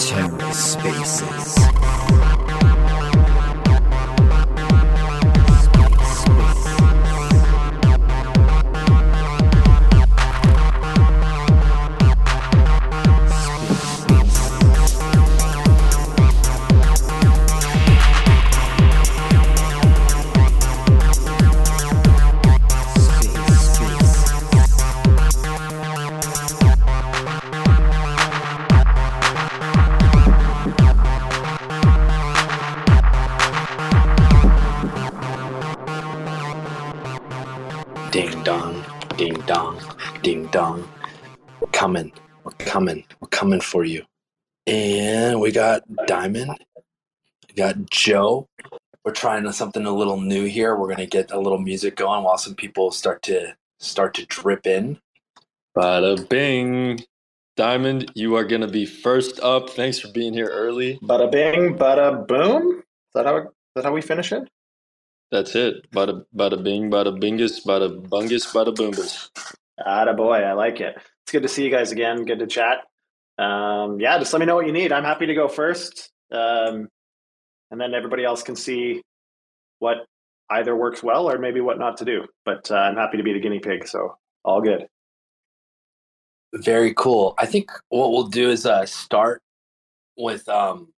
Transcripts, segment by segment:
TerraSpaces. Ding Diamond, we got Joe. We're trying something a little new here. We're gonna get a little music going while some people start to start to drip in. Bada bing. Diamond, you are going to be first up. Thanks for being here early. Bada bing, bada boom. Is that how, is that how we finish it? That's it. Bada, bada bing, bada bingus, bada bungus, bada boombus. Atta boy, I like it. It's good to see you guys again. Good to chat. Um, yeah, just let me know what you need. I'm happy to go first. Um, and then everybody else can see what either works well or maybe what not to do. But uh, I'm happy to be the guinea pig. So all good. Very cool. I think what we'll do is uh, start with um,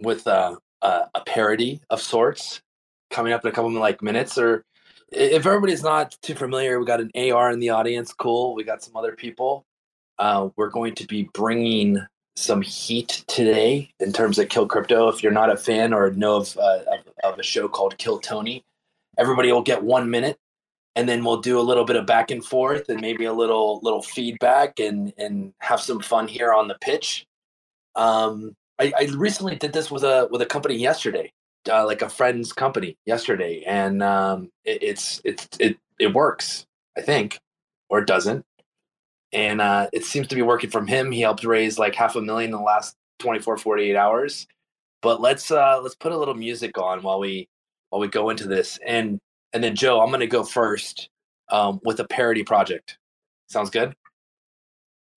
with uh, uh, a parody of sorts coming up in a couple of like minutes. Or if everybody's not too familiar, we got an AR in the audience. Cool. We got some other people. Uh, we're going to be bringing some heat today in terms of Kill Crypto. If you're not a fan or know of, uh, of, of a show called Kill Tony, everybody will get one minute and then we'll do a little bit of back and forth and maybe a little little feedback and and have some fun here on the pitch. Um, I, I recently did this with a with a company yesterday, uh, like a friend's company yesterday, and um, it, it's it's it it works, I think, or it doesn't, and uh, it seems to be working from him. He helped raise like half a million in the last 24, 48 hours. But let's uh, let's put a little music on while we while we go into this and and then Joe, I'm going to go first um, with a parody project. Sounds good.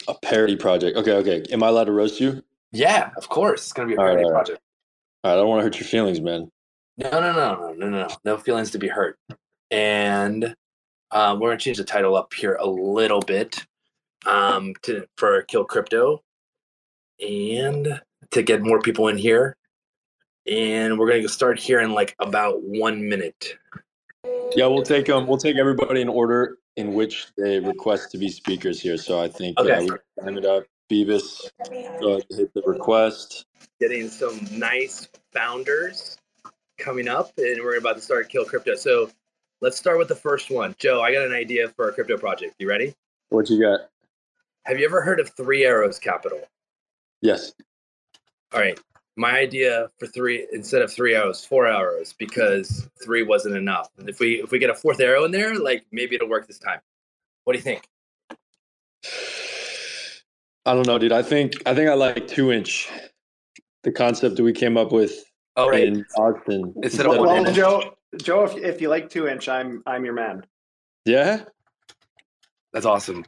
A parody project. Okay, okay. Am I allowed to roast you? Yeah, of course. It's going to be a parody all right. project. All right. I don't want to hurt your feelings, man. No, no, no, no, no, no, no. No feelings to be hurt. And um, we're going to change the title up here a little bit um, to for Kill Crypto, and to get more people in here. And we're going to start here in like about one minute. Yeah, we'll take um, we'll take everybody in order in which they request to be speakers here. So I think uh, Okay. we time it up. Beavis, go ahead hit the request. getting some nice founders coming up, and we're about to start Kill Crypto. So let's start with the first one. Joe, I got an idea for a crypto project. You ready? What you got? Have you ever heard of Three Arrows Capital? Yes. All right. My idea for three instead of three arrows, four arrows, because three wasn't enough. And if we if we get a fourth arrow in there, like maybe it'll work this time. What do you think? I don't know, dude. I think I think I like two inch. The concept that we came up with All right. in Austin. Instead of Well, one inch. Joe, Joe, if, if you like two inch, I'm I'm your man. Yeah. That's awesome.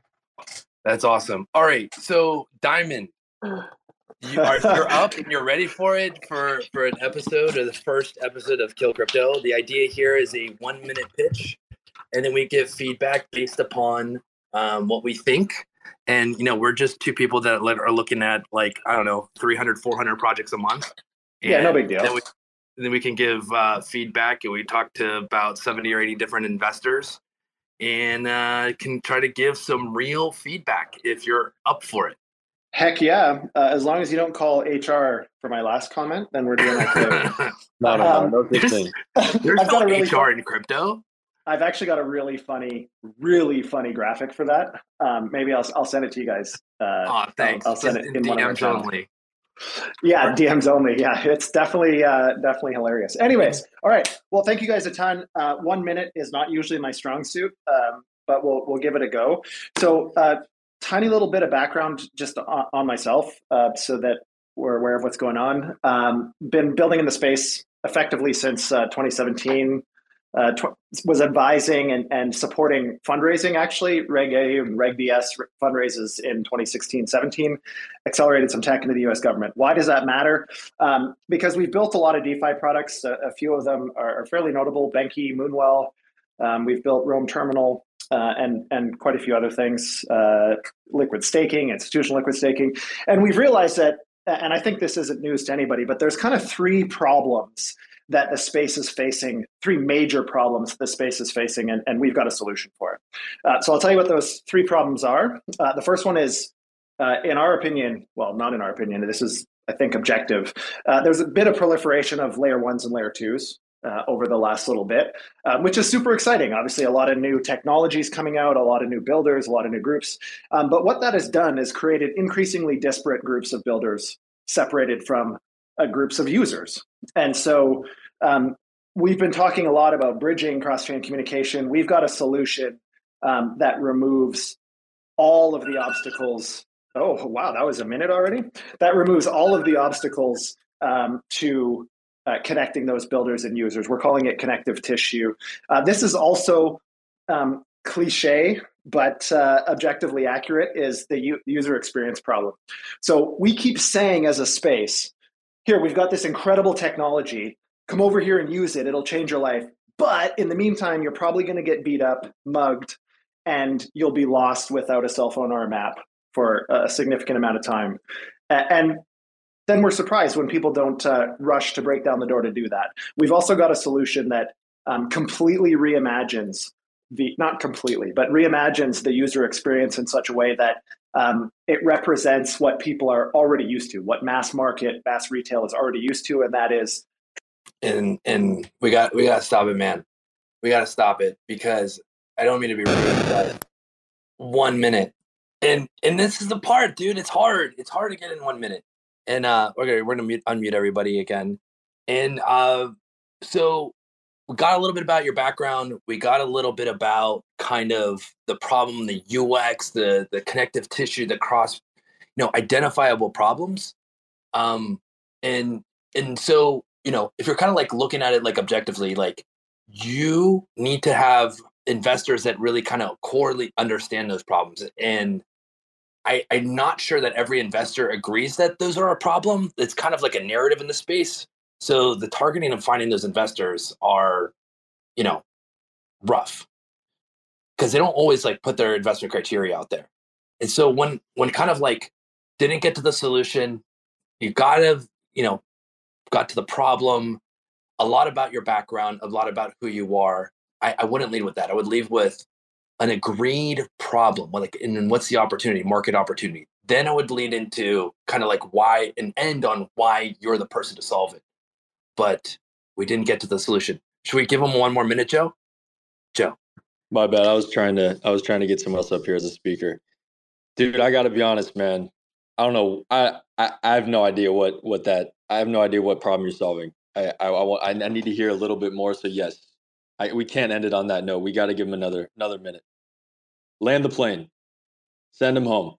That's awesome. All right. So Diamond, you are you're up and you're ready for it for for an episode or the first episode of Kill Crypto. The idea here is a one minute pitch, and then we give feedback based upon um, what we think. And you know, we're just two people that are looking at like I don't know, 300, 400 projects a month. Yeah, no big deal. Then we, then we can give uh, feedback, and we talk to about seventy or eighty different investors, and uh, can try to give some real feedback if you're up for it. Heck yeah! Uh, as long as you don't call HR for my last comment, then we're doing okay. No, no, Um, no, no there's- thing. There's I've no got a really HR fun- in crypto. I've actually got a really funny, really funny graphic for that. Um, maybe I'll I'll send it to you guys. Uh, Oh, thanks. I'll send Just it in in one of DMs channels. only. Yeah, DMs only. Yeah, it's definitely uh, definitely hilarious. Anyways, all right. Well, thank you guys a ton. Uh, one minute is not usually my strong suit, um, but we'll we'll give it a go. So, uh, tiny little bit of background just on, on myself, uh, so that we're aware of what's going on. Um, been building in the space effectively since uh, 2017. Uh, tw- was advising and, and supporting fundraising actually. Reg a and reg bs fundraises in 2016-17 accelerated some tech into the us government. Why does that matter? Um, because we've built a lot of defi products. A, a few of them are, are fairly notable. Benqi moonwell um, we've built Rome Terminal uh, and and quite a few other things, uh, liquid staking, institutional liquid staking, and we've realized that. And I think this isn't news to anybody, but there's kind of three problems that the space is facing, three major problems the space is facing, and, and we've got a solution for it. Uh, so I'll tell you what those three problems are. Uh, the first one is, uh, in our opinion, well, not in our opinion, this is I think objective. Uh, there's a bit of proliferation of layer ones and layer twos uh, over the last little bit, um, which is super exciting. Obviously, a lot of new technologies coming out, a lot of new builders, a lot of new groups. Um, but what that has done is created increasingly disparate groups of builders separated from uh, groups of users. And so um, we've been talking a lot about bridging cross chain communication. We've got a solution um, that removes all of the obstacles. Oh, wow, that was a minute already. That removes all of the obstacles um, to uh, connecting those builders and users. We're calling it connective tissue. Uh, this is also um, cliche, but uh, objectively accurate is the u- user experience problem. So we keep saying as a space, here, we've got this incredible technology. Come over here and use it. It'll change your life. But in the meantime, you're probably going to get beat up, mugged, and you'll be lost without a cell phone or a map for a significant amount of time. And then we're surprised when people don't uh, rush to break down the door to do that. We've also got a solution that um, completely reimagines the not completely, but reimagines the user experience in such a way that um, it represents what people are already used to, what mass market, mass retail is already used to, and that is. And and we got we got to stop it, man. We got to stop it because I don't mean to be rude, but one minute, and and this is the part, dude. It's hard. It's hard to get in one minute and uh okay we're gonna mute, unmute everybody again and uh so we got a little bit about your background we got a little bit about kind of the problem the ux the the connective tissue the cross you know identifiable problems um and and so you know if you're kind of like looking at it like objectively like you need to have investors that really kind of corely understand those problems and I, I'm not sure that every investor agrees that those are a problem. It's kind of like a narrative in the space. So the targeting of finding those investors are, you know, rough because they don't always like put their investment criteria out there. And so when when kind of like didn't get to the solution, you gotta, you know, got to the problem, a lot about your background, a lot about who you are. I, I wouldn't lead with that. I would leave with an agreed problem like and what's the opportunity market opportunity then i would lead into kind of like why and end on why you're the person to solve it but we didn't get to the solution should we give him one more minute joe joe my bad i was trying to i was trying to get someone else up here as a speaker dude i gotta be honest man i don't know i i, I have no idea what what that i have no idea what problem you're solving i i, I, I need to hear a little bit more so yes I, we can't end it on that note. We got to give him another another minute. Land the plane. Send him home.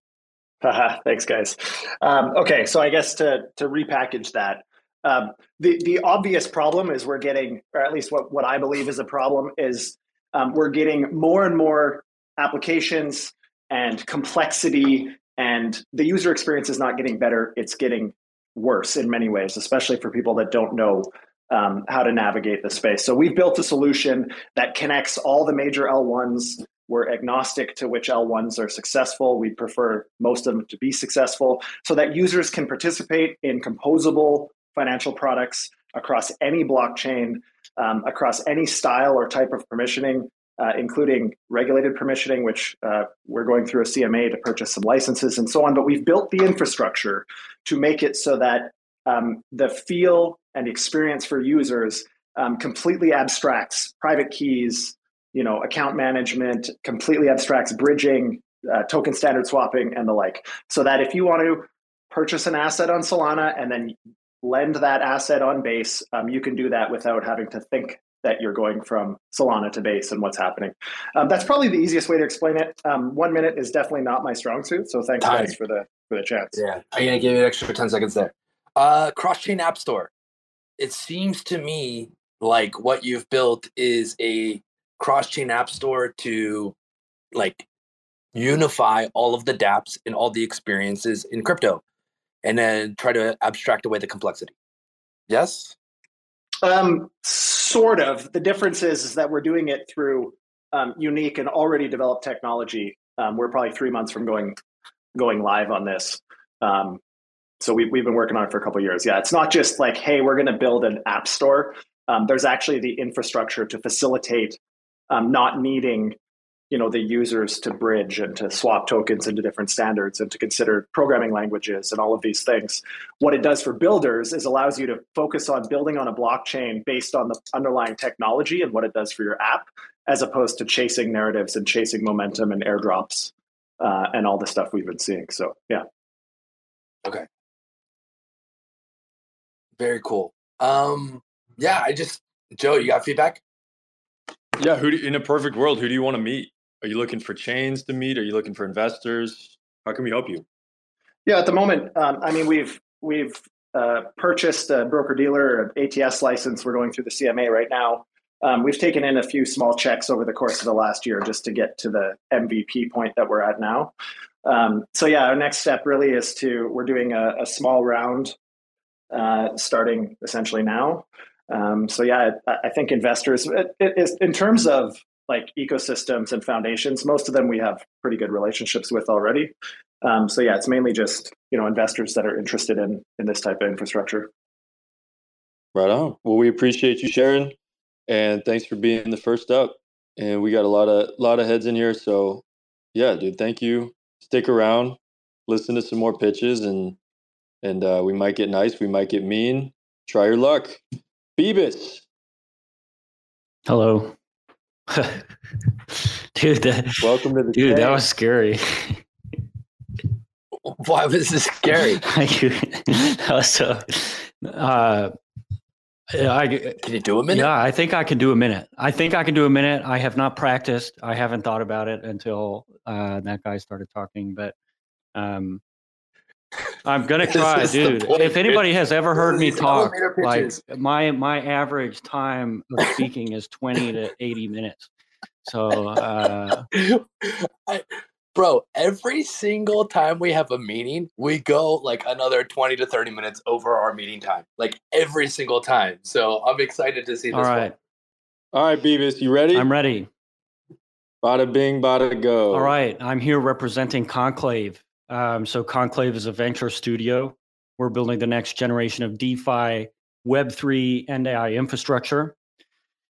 Thanks, guys. Um, okay, so I guess to to repackage that, um, the the obvious problem is we're getting, or at least what what I believe is a problem is um, we're getting more and more applications and complexity, and the user experience is not getting better; it's getting worse in many ways, especially for people that don't know um, how to navigate the space. So we've built a solution that connects all the major L1s. We're agnostic to which L1s are successful. We prefer most of them to be successful so that users can participate in composable financial products across any blockchain, um, across any style or type of permissioning, uh, including regulated permissioning, which uh, we're going through a CMA to purchase some licenses and so on. But we've built the infrastructure to make it so that um, the feel and experience for users um, completely abstracts private keys, you know, account management, completely abstracts bridging, uh, token standard swapping, and the like. So that if you want to purchase an asset on Solana and then lend that asset on Base, um, you can do that without having to think that you're going from Solana to Base and what's happening. Um, that's probably the easiest way to explain it. Um, one minute is definitely not my strong suit, so thanks Time. guys for the for the chance. Yeah, I'm gonna give you an extra ten seconds there. Uh, cross chain app store. It seems to me like what you've built is a cross-chain app store to like unify all of the dApps and all the experiences in crypto and then try to abstract away the complexity. Yes? Um, sort of. The difference is, is that we're doing it through um, unique and already developed technology. Um, we're probably three months from going going live on this. Um, so we've, we've been working on it for a couple years. Yeah, it's not just like, hey, we're going to build an app store. Um, there's actually the infrastructure to facilitate um, not needing you know the users to bridge and to swap tokens into different standards and to consider programming languages and all of these things. What it does for builders is allows you to focus on building on a blockchain based on the underlying technology and what it does for your app as opposed to chasing narratives and chasing momentum and airdrops uh, and all the stuff we've been seeing. So yeah. Okay. Very cool. Um yeah i just joe you got feedback? Yeah who do, in a perfect world who do you want to meet are you looking for chains to meet? Are you looking for investors? How can we help you? Yeah, at the moment, um, I mean, we've we've uh, purchased a broker dealer ATS license. We're going through the CMA right now. Um, we've taken in a few small checks over the course of the last year just to get to the MVP point that we're at now. Um, so yeah, our next step really is to we're doing a, a small round uh, starting essentially now. Um, so yeah, I, I think investors, it, it, in terms of like ecosystems and foundations. Most of them we have pretty good relationships with already. Um, so yeah, it's mainly just you know investors that are interested in in this type of infrastructure. Right on. Well, we appreciate you sharing, and thanks for being the first up. And we got a lot of lot of heads in here, so yeah, dude, thank you. Stick around, listen to some more pitches, and and uh, we might get nice, we might get mean. Try your luck, Beebus. Hello. dude, that, welcome to the dude. Day. That was scary. Why was this scary? that was so. Uh, I, can you do a minute? Yeah, I think I can do a minute. I think I can do a minute. I have not practiced. I haven't thought about it until uh, that guy started talking. But um, I'm gonna try, dude. If anybody has ever heard me talk, like my my average time of speaking is 20 to 80 minutes. So, uh, I, bro, every single time we have a meeting, we go like another 20 to 30 minutes over our meeting time, like every single time. So I'm excited to see this. All right, one. all right, Beavis, you ready? I'm ready. Bada bing, bada go. All right, I'm here representing Conclave. Um, so Conclave is a venture studio. We're building the next generation of DeFi, Web3, and AI infrastructure.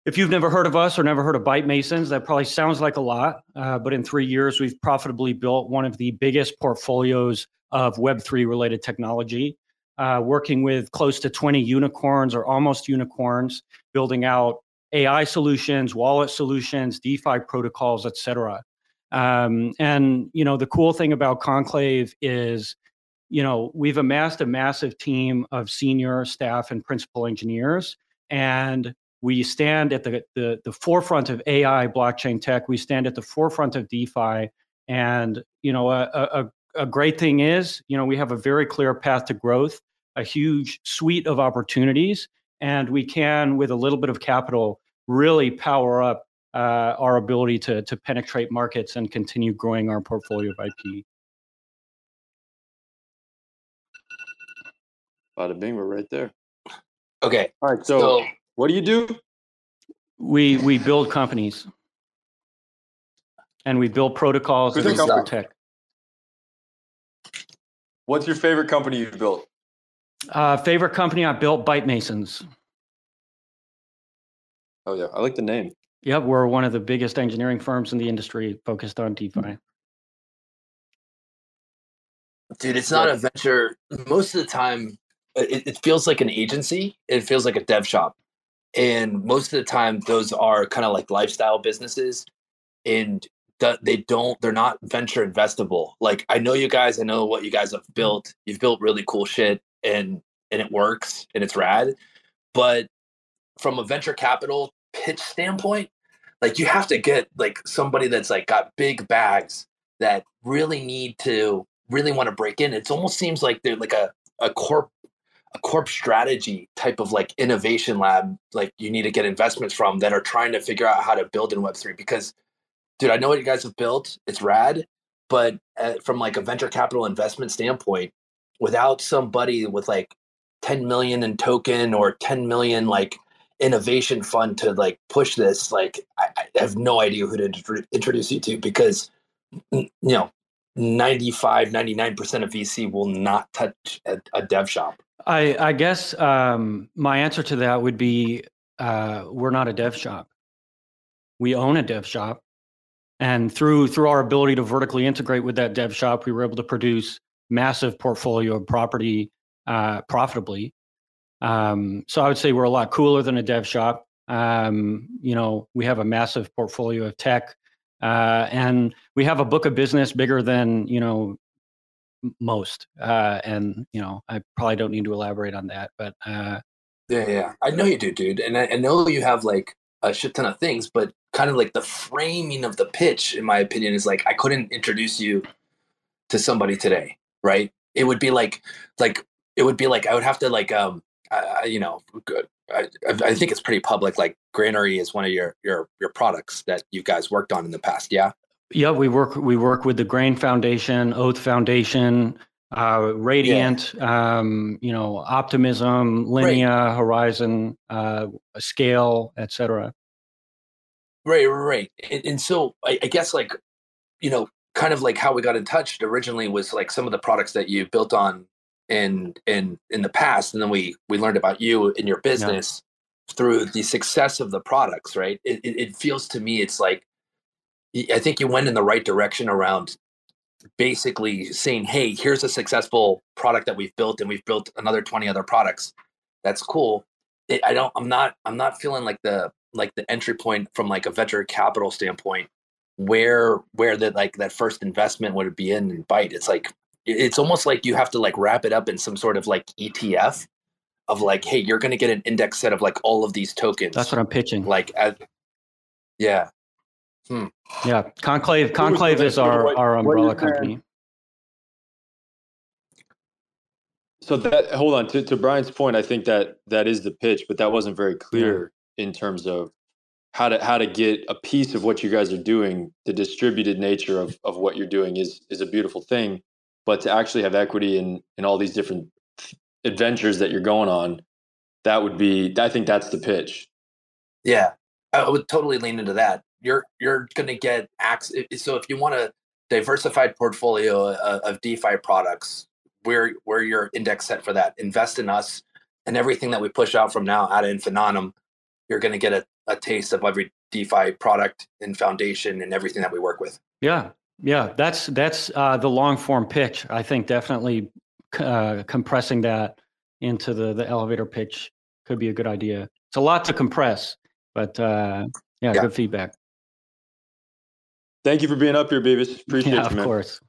If you've never heard of us or never heard of Byte Masons, that probably sounds like a lot. Uh, but in three years, we've profitably built one of the biggest portfolios of Web3 related technology, uh, working with close to 20 unicorns or almost unicorns, building out AI solutions, wallet solutions, DeFi protocols, et cetera. Um, and you know, the cool thing about Conclave is, you know, we've amassed a massive team of senior staff and principal engineers, and we stand at the, the, the forefront of AI blockchain tech. We stand at the forefront of DeFi, and you know, a, a, a great thing is, you know, we have a very clear path to growth, a huge suite of opportunities, and we can, with a little bit of capital, really power up uh, our ability to to penetrate markets and continue growing our portfolio of IP. Bada bing, we're right there. Okay. All right. So, so what do you do? We we build companies, and we build protocols and we tech. What's your favorite company you've built? Uh, favorite company I built, Byte Masons. Oh yeah, I like the name. Yep, we're one of the biggest engineering firms in the industry focused on DeFi. Mm-hmm. Dude, it's not a venture. Most of the time, it, it, feels like an agency. It feels like a dev shop, and most of the time, those are kind of like lifestyle businesses, and they don't. They're not venture investable. Like I know you guys. I know what you guys have mm-hmm. built. You've built really cool shit, and and it works, and it's rad. But from a venture capital pitch standpoint, like you have to get like somebody that's like got big bags that really need to really want to break in. It almost seems like they're like a a corp a corp strategy type of like innovation lab like you need to get investments from that are trying to figure out how to build in web3 because dude i know what you guys have built it's rad but uh, from like a venture capital investment standpoint without somebody with like 10 million in token or 10 million like innovation fund to like push this like i, I have no idea who to intro- introduce you to because you know 95 99% of vc will not touch a, a dev shop I, I guess um, my answer to that would be uh, we're not a dev shop. We own a dev shop, and through through our ability to vertically integrate with that dev shop, we were able to produce massive portfolio of property uh, profitably. Um, so I would say we're a lot cooler than a dev shop. Um, you know, we have a massive portfolio of tech, uh, and we have a book of business bigger than you know most. Uh, and you know, I probably don't need to elaborate on that, but uh, yeah, yeah, I know you do, dude, and I, I know you have like a shit ton of things, but kind of like the framing of the pitch, in my opinion, is like I couldn't introduce you to somebody today, right? It would be like, like it would be like I would have to like, um, I, you know, I, I think it's pretty public. Like Granary is one of your your your products that you guys worked on in the past, yeah. Yeah, we work we work with the Grain Foundation, Oath Foundation, uh, Radiant, yeah. um, you know, Optimism, Linea, right. Horizon, uh, Scale, etc. Right, right, and, and so I, I, guess like, you know, kind of like how we got in touch originally was like some of the products that you built on in in in the past, and then we we learned about you and your business yeah. through the success of the products. Right, it, it, it feels to me it's like I think you went in the right direction around basically saying, "Hey, here's a successful product that we've built, and we've built another 20 other products. That's cool." It, I don't. I'm not. I'm not feeling like the like the entry point from like a venture capital standpoint, where where that like that first investment would be in and bite. It's like it's almost like you have to like wrap it up in some sort of like ETF of like, hey, you're going to get an index set of like all of these tokens. That's what I'm pitching. Like, as, yeah, Hmm. Yeah, Conclave. Conclave is our our umbrella company. So that hold on to, to Brian's point, I think that that is the pitch, but that wasn't very clear yeah. in terms of how to how to get a piece of what you guys are doing. The distributed nature of of what you're doing is is a beautiful thing, but to actually have equity in in all these different adventures that you're going on, that would be. I think that's the pitch. Yeah, I would totally lean into that you're you're going to get access. So if you want a diversified portfolio of, of DeFi products, we're we're your index set for that. Invest in us, and everything that we push out from now ad infinitum, you're going to get a, a taste of every DeFi product and foundation and everything that we work with. Yeah, yeah, that's that's uh, the long form pitch. I think definitely uh, compressing that into the the elevator pitch could be a good idea. It's a lot to compress, but uh, yeah, yeah, good feedback. Thank you for being up here, Beavis. Appreciate yeah, you, man. Of course.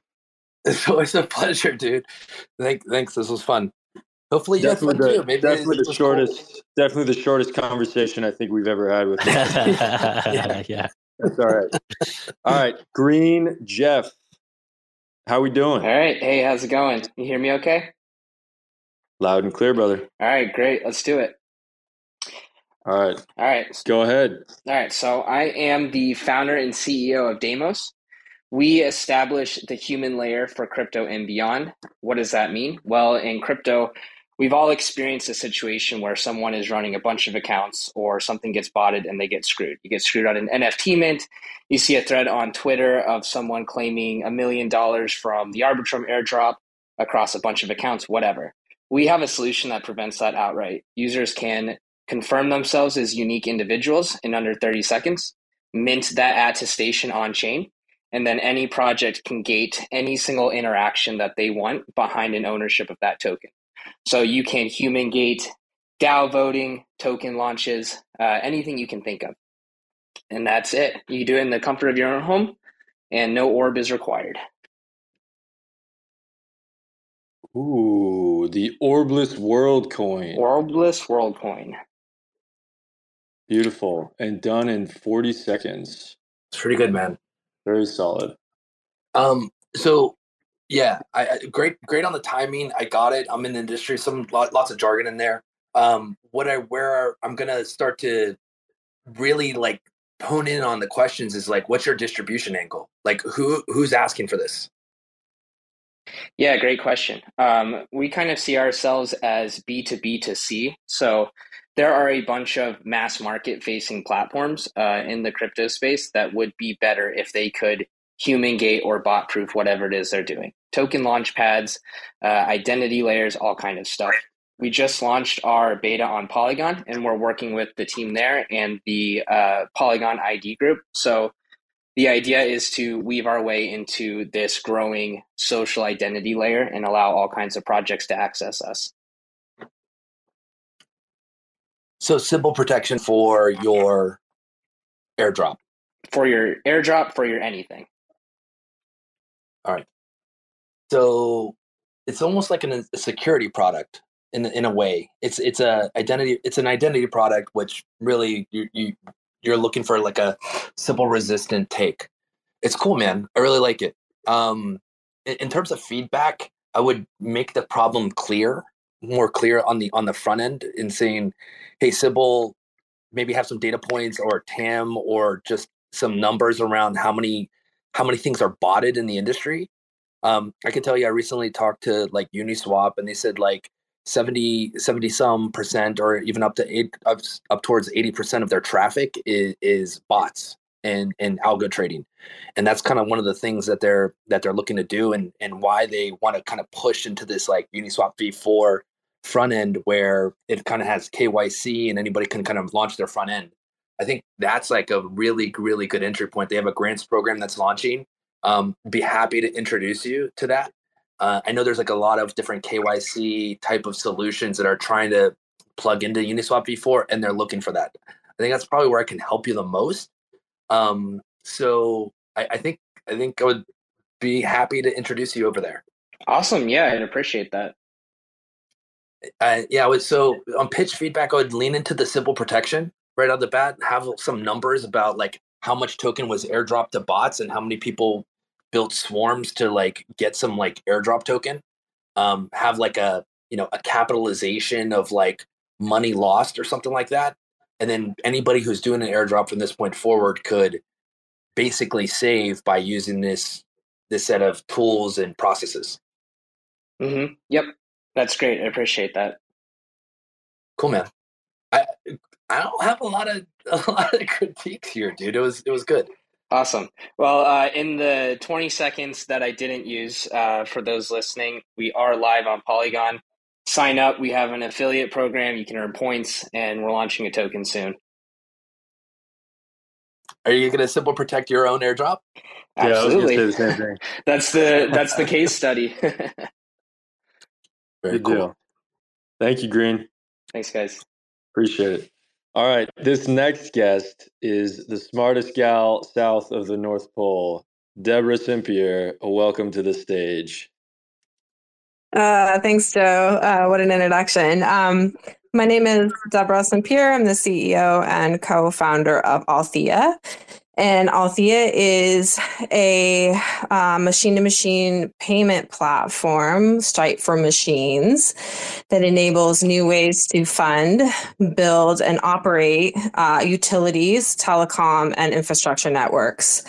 It's always a pleasure, dude. Thank, thanks. This was fun. Hopefully, you definitely had fun the, too. Maybe definitely the shortest, cool. definitely the shortest conversation I think we've ever had with. yeah, yeah. That's all right. All right, Green Jeff, how we doing? All right. Hey, how's it going? You hear me okay? Loud and clear, brother. All right, great. Let's do it. All right. All right. Go ahead. All right. So I am the founder and CEO of Deimos. We establish the human layer for crypto and beyond. What does that mean? Well, in crypto, we've all experienced a situation where someone is running a bunch of accounts or something gets botted and they get screwed. You get screwed on an NFT mint. You see a thread on Twitter of someone claiming a million dollars from the Arbitrum airdrop across a bunch of accounts, whatever. We have a solution that prevents that outright. Users can confirm themselves as unique individuals in under 30 seconds, mint that attestation on chain, and then any project can gate any single interaction that they want behind an ownership of that token. So you can human gate DAO voting, token launches, uh, anything you can think of. And that's it. You do it in the comfort of your own home, and no orb is required. Ooh, the Orbless Worldcoin. Orbless Worldcoin. Beautiful. And done in 40 seconds. It's pretty good, man. Very solid. Um, so Yeah, I, I, great, great on the timing. I got it. I'm in the industry. Some lots of jargon in there. Um, what I where I'm gonna start to really like hone in on the questions is like, what's your distribution angle? Like, who who's asking for this? Yeah, great question. Um, we kind of see ourselves as B to B to C. So there are a bunch of mass market facing platforms uh, in the crypto space that would be better if they could human gate or bot proof whatever it is they're doing. Token launch pads, uh, identity layers, all kind of stuff. We just launched our beta on Polygon, and we're working with the team there and the uh, Polygon ID group. So the idea is to weave our way into this growing social identity layer and allow all kinds of projects to access us. So Sybil protection for your airdrop. For your airdrop, for your anything. All right. So it's almost like an, a security product in in a way. It's it's a identity. It's an identity product, which really you you you're looking for like a Sybil resistant take. It's cool, man. I really like it. Um, in, in terms of feedback, I would make the problem clear, more clear on the on the front end, in saying, "Hey, Sybil, maybe have some data points or TAM or just some numbers around how many how many things are botted in the industry." Um, I can tell you, I recently talked to like Uniswap, and they said like 70 70 some percent or even up to eight up, up towards 80 percent of their traffic is, is bots and and algo trading. And that's kind of one of the things that they're that they're looking to do and and why they want to kind of push into this like uniswap v4 front end where it kind of has kyc and anybody can kind of launch their front end. I think that's like a really really good entry point. They have a grants program that's launching um, be happy to introduce you to that uh, I know there's like a lot of different KYC type of solutions that are trying to plug into Uniswap v4, and they're looking for that. I think that's probably where I can help you the most. Um, so I, I think I think I would be happy to introduce you over there. Awesome. Yeah, I'd appreciate that. Uh, yeah. So on pitch feedback, I would lean into the Sybil protection right out the bat. Have some numbers about like how much token was airdropped to bots and how many people built swarms to like get some like airdrop token um have like a you know a capitalization of like money lost or something like that and then anybody who's doing an airdrop from this point forward could basically save by using this this set of tools and processes. Mm-hmm. yep. That's great. I appreciate that. Cool man. I i don't have a lot of a lot of critiques here dude. It was it was good Awesome. Well, uh, in the 20 seconds that I didn't use uh, for those listening, we are live on Polygon. Sign up. We have an affiliate program. You can earn points, and we're launching a token soon. Are you going to Sybil protect your own airdrop? Absolutely. Yeah, the that's the that's the case study. Very Good cool. deal. Thank you, Green. Thanks, guys. Appreciate it. All right. This next guest is the smartest gal south of the North Pole, Deborah Simpier. Welcome to the stage. Uh, thanks, Joe. Uh, what an introduction. Um, my name is Deborah Simpier. I'm the CEO and co founder of Althea. And Althea is a machine to machine payment platform, Stripe for machines, that enables new ways to fund, build, and operate uh, utilities, telecom, and infrastructure networks.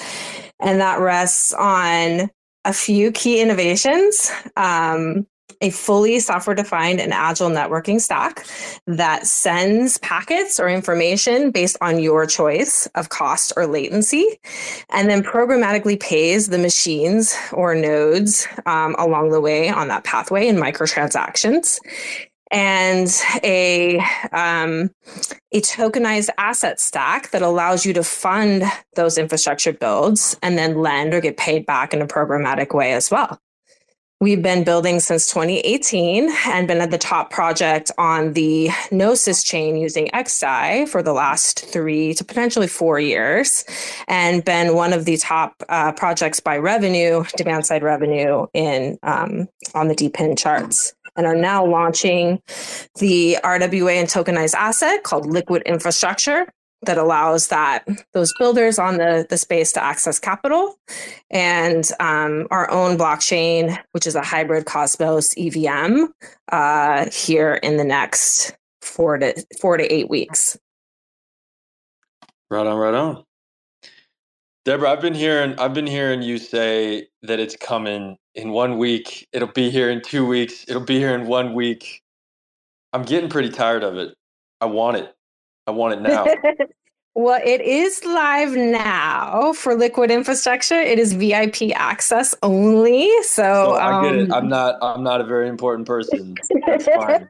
And that rests on a few key innovations. Um, a fully software defined and agile networking stack that sends packets or information based on your choice of cost or latency, and then programmatically pays the machines or nodes um, along the way on that pathway in microtransactions and a um, a tokenized asset stack that allows you to fund those infrastructure builds and then lend or get paid back in a programmatic way as well. We've been building since 2018 and been at the top project on the Gnosis chain using XDAI for the last three to potentially four years, and been one of the top uh, projects by revenue, demand side revenue in um, on the DePIN charts, and are now launching the RWA and tokenized asset called Liquid Infrastructure that allows that those builders on the, the space to access capital and um, our own blockchain, which is a hybrid Cosmos EVM, uh, here in the next four to four to eight weeks. Right on, right on. Deborah, I've been hearing I've been hearing you say that it's coming in one week. It'll be here in two weeks. It'll be here in one week. I'm getting pretty tired of it. I want it. I want it now. Well, it is live now for Liquid Infrastructure. It is VIP access only. So, so I um, get it. I'm not. I'm not a very important person. That's fine.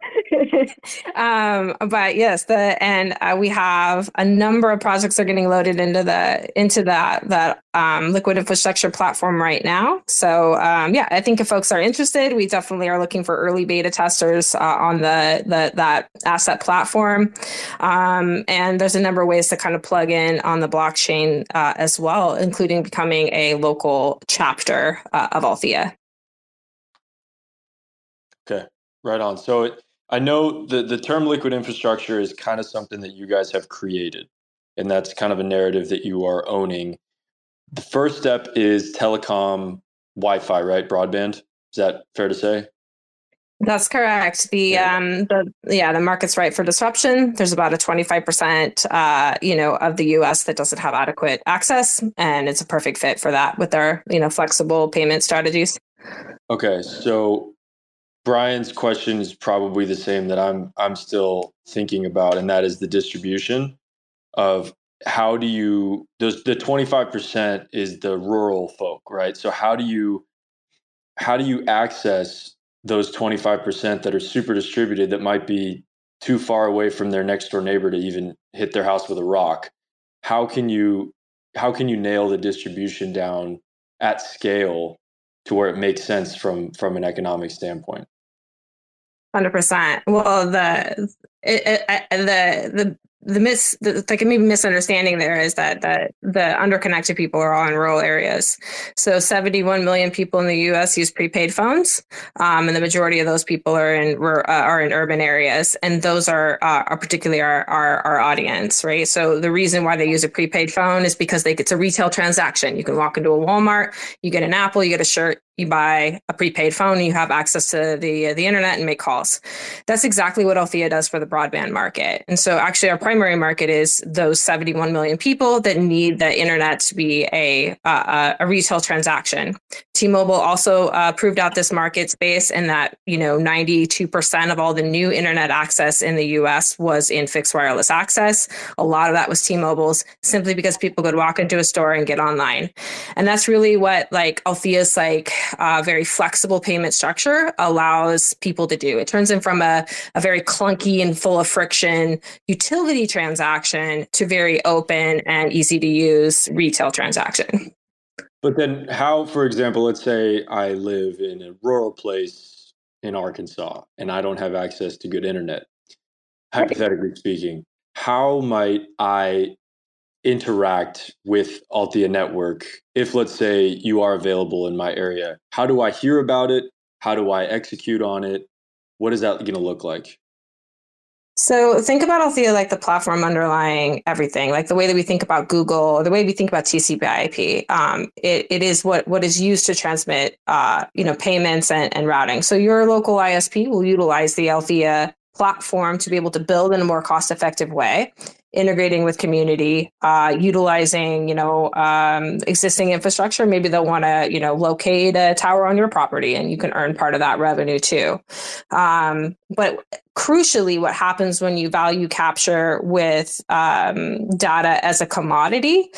um, but yes, the and uh, we have a number of projects are getting loaded into the into that that um, Liquid Infrastructure platform right now. So um, yeah, I think if folks are interested, we definitely are looking for early beta testers uh, on the the that asset platform. Um, and there's a number of ways to kind of plug in on the blockchain uh, as well, including becoming a local chapter uh, of Althea. Okay, right on. So it, I know the the term liquid infrastructure is kind of something that you guys have created, and that's kind of a narrative that you are owning. The first step is telecom Wi-Fi, right? Broadband. Is that fair to say? That's correct. The um the yeah the market's right for disruption. There's about a 25 percent uh you know of the U.S. that doesn't have adequate access, and it's a perfect fit for that with our you know flexible payment strategies. Okay, so Brian's question is probably the same that I'm I'm still thinking about, and that is the distribution of how do you those the 25 percent is the rural folk, right? So how do you how do you access those 25% that are super distributed that might be too far away from their next door neighbor to even hit their house with a rock how can you how can you nail the distribution down at scale to where it makes sense from from an economic standpoint? 100% well the it, it, the the the mis the, like maybe misunderstanding there is that that the underconnected people are all in rural areas. So 71 million people in the U.S. use prepaid phones, um, and the majority of those people are in uh, are in urban areas, and those are uh, are particularly our, our our audience, right? So the reason why they use a prepaid phone is because they it's a retail transaction. You can walk into a Walmart, you get an Apple, you get a shirt, you buy a prepaid phone you have access to the the internet and make calls. That's exactly what Althea does for the broadband market. And so actually our primary market is those 71 million people that need the internet to be a uh, a retail transaction. T-Mobile also uh, proved out this market space and that, you know, 92% of all the new internet access in the US was in fixed wireless access. A lot of that was T-Mobile's simply because people could walk into a store and get online. And that's really what like Althea's like uh, very flexible payment structure allows people to do. It turns them from a, a very clunky and full of friction utility transaction to very open and easy to use retail transaction. But then, how, for example, let's say I live in a rural place in Arkansas and I don't have access to good internet, hypothetically speaking, how might I interact with Althea Network if, let's say, you are available in my area? How do I hear about it? How do I execute on it? What is that going to look like? So think about Althea like the platform underlying everything, like the way that we think about Google, the way we think about TCP/IP. Um, it, it is what what is used to transmit, uh, you know, payments and, and routing. So your local ISP will utilize the Althea platform to be able to build in a more cost-effective way integrating with community, uh, utilizing you know um, existing infrastructure. Maybe they'll want to you know locate a tower on your property, and you can earn part of that revenue too. Um, but crucially, what happens when you value capture with um, data as a commodity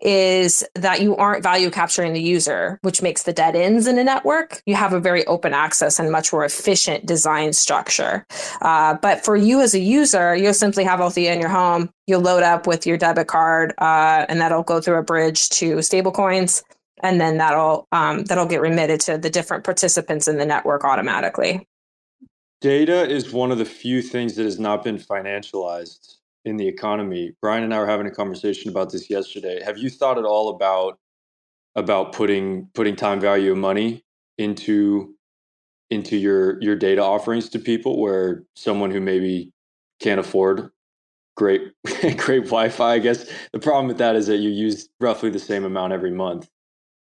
is that you aren't value capturing the user, which makes the dead ends in a network. You have a very open access and much more efficient design structure. Uh, but for you as a user, you'll simply have Althea in your home. You'll load up with your debit card, uh, and that'll go through a bridge to stablecoins and then that'll um, that'll get remitted to the different participants in the network automatically. Data is one of the few things that has not been financialized in the economy. Brian and I were having a conversation about this yesterday. Have you thought at all about about putting putting time value of money into into your your data offerings to people where someone who maybe can't afford great great Wi-Fi. I guess the problem with that is that you use roughly the same amount every month,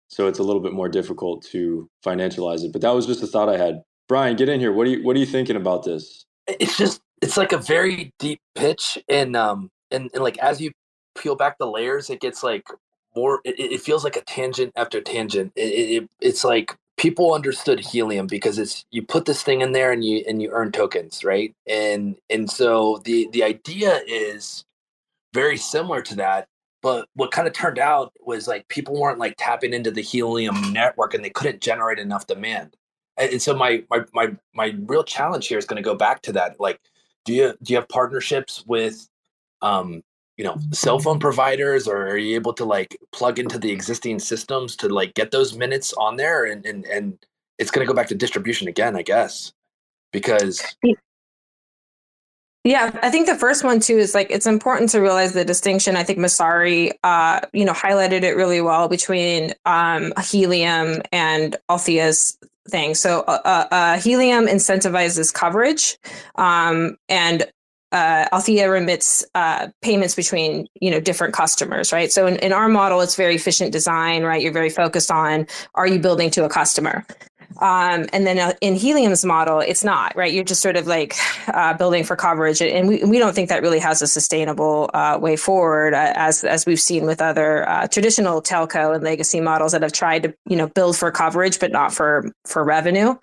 so it's a little bit more difficult to financialize it. But that was just a thought I had. Brian, get in here. What are you What are you thinking about this? It's just it's like a very deep pitch, and um and, and like as you peel back the layers, it gets like more. It, it feels like a tangent after tangent. It, it it's like people understood helium because it's you put this thing in there and you and you earn tokens right? And and so the the idea is very similar to that but what kind of turned out was like people weren't like tapping into the helium network and they couldn't generate enough demand. And, so my my my my real challenge here is going to go back to that like do you do you have partnerships with um you know cell phone providers or are you able to like plug into the existing systems to like get those minutes on there and and, and it's going to go back to distribution again i guess because yeah, I think the first one too is like it's important to realize the distinction. I think Messari uh, you know, highlighted it really well between um, helium and Althea's thing. So, uh, uh, uh helium incentivizes coverage, um, and uh, Althea remits uh, payments between you know different customers, right? So in, in our model, it's very efficient design, right? You're very focused on are you building to a customer, um, and then uh, in Helium's model, it's not right. You're just sort of like uh, building for coverage, and we, we don't think that really has a sustainable uh, way forward, uh, as as we've seen with other uh, traditional telco and legacy models that have tried to you know build for coverage but not for for revenue.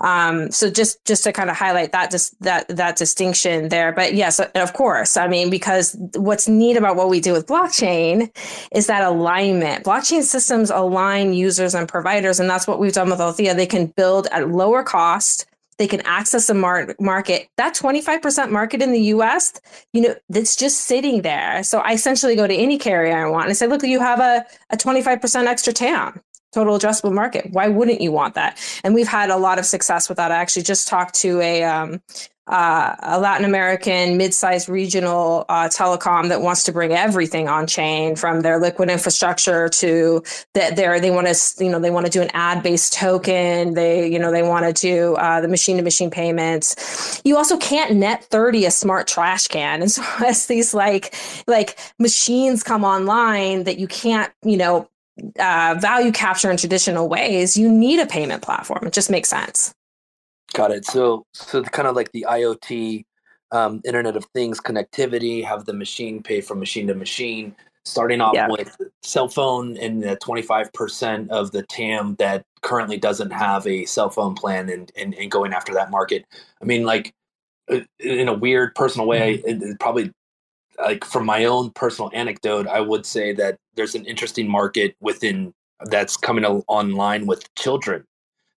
Um, so just just to kind of highlight that just that that distinction there. But yes, of course, I mean because what's neat about what we do with blockchain is that alignment. Blockchain systems align users and providers, and that's what we've done with Althea they can build at lower cost. They can access a mar- market. That 25% market in the us you know that's just sitting there. So i essentially go to any carrier i want and i say look you have a, a 25% extra tam total addressable market. Why wouldn't you want that? And we've had a lot of success with that. I actually just talked to a um, uh, a Latin American mid-sized regional uh, telecom that wants to bring everything on chain from their liquid infrastructure to that they they want to you know they want to do an ad-based token. They you know they want to do uh, the machine-to-machine payments. You also can't net 30 a smart trash can. And so as these like like machines come online that you can't you know uh, value capture in traditional ways you need a payment platform. It just makes sense Got it. So, so kind of like the IoT, um, Internet of Things connectivity, have the machine pay from machine to machine. Starting off yeah. with cell phone and the 25% of the TAM that currently doesn't have a cell phone plan and, and, and going after that market. I mean, like in a weird personal way, mm-hmm. it, it probably like from my own personal anecdote, I would say that there's an interesting market within that's coming online with children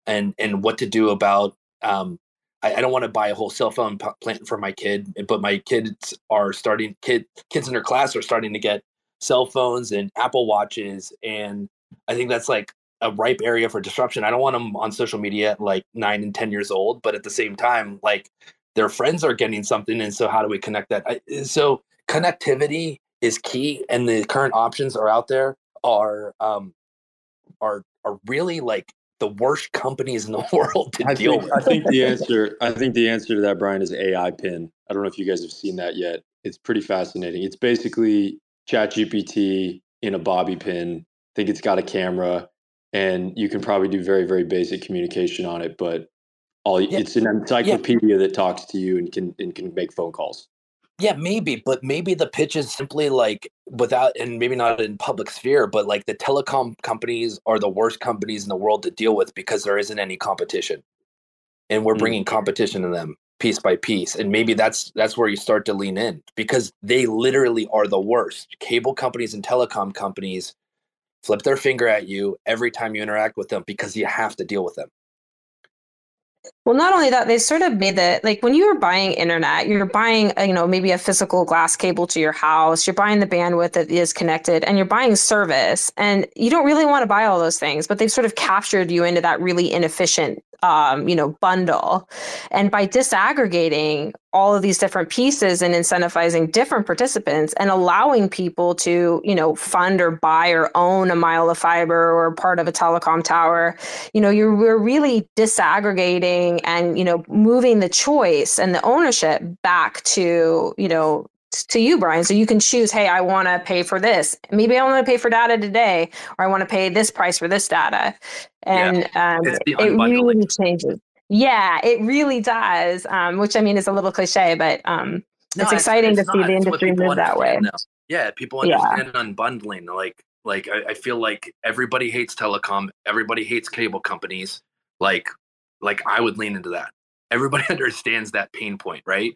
and and what to do about um, I, I, don't want to buy a whole cell phone p- for my kid, but my kids are starting kid kids in their class are starting to get cell phones and Apple watches, and I think that's like a ripe area for disruption. I don't want them on social media at like nine and ten years old, but at the same time, like their friends are getting something, and so how do we connect that? I, so connectivity is key, and the current options are out there are um, are are really like the worst companies in the world to I deal think, with. I think the answer I think the answer to that, Brian, is AI pin. I don't know if you guys have seen that yet. It's pretty fascinating. It's basically ChatGPT in a bobby pin. I think it's got a camera and you can probably do very, very basic communication on it, but all yeah. it's an encyclopedia yeah. that talks to you and can and can make phone calls. Yeah, maybe, but maybe the pitch is simply like without, and maybe not in public sphere, but like the telecom companies are the worst companies in the world to deal with because there isn't any competition, and we're mm. bringing competition to them piece by piece, and maybe that's that's where you start to lean in because they literally are the worst. Cable companies and telecom companies flip their finger at you every time you interact with them because you have to deal with them. Well, not only that, they sort of made that like when you were buying internet, you're buying, uh, you know, maybe a physical glass cable to your house, you're buying the bandwidth that is connected, and you're buying service. And you don't really want to buy all those things, but they've sort of captured you into that really inefficient um, you know, bundle. And by disaggregating all of these different pieces and incentivizing different participants and allowing people to, you know, fund or buy or own a mile of fiber or part of a telecom tower, you know, you're we're really disaggregating and, you know, moving the choice and the ownership back to, you know, to you, Brian. So you can choose, hey, I want to pay for this. Maybe I want to pay for data today, or I want to pay this price for this data. And yeah, um, it really changes. Yeah, it really does. Um, which I mean is a little cliche, but um, no, it's exciting it's, it's to not. see the industry move that way. Now. Yeah, people understand yeah. unbundling. Like, like I, I feel like everybody hates telecom. Everybody hates cable companies. Like, like I would lean into that. Everybody understands that pain point right?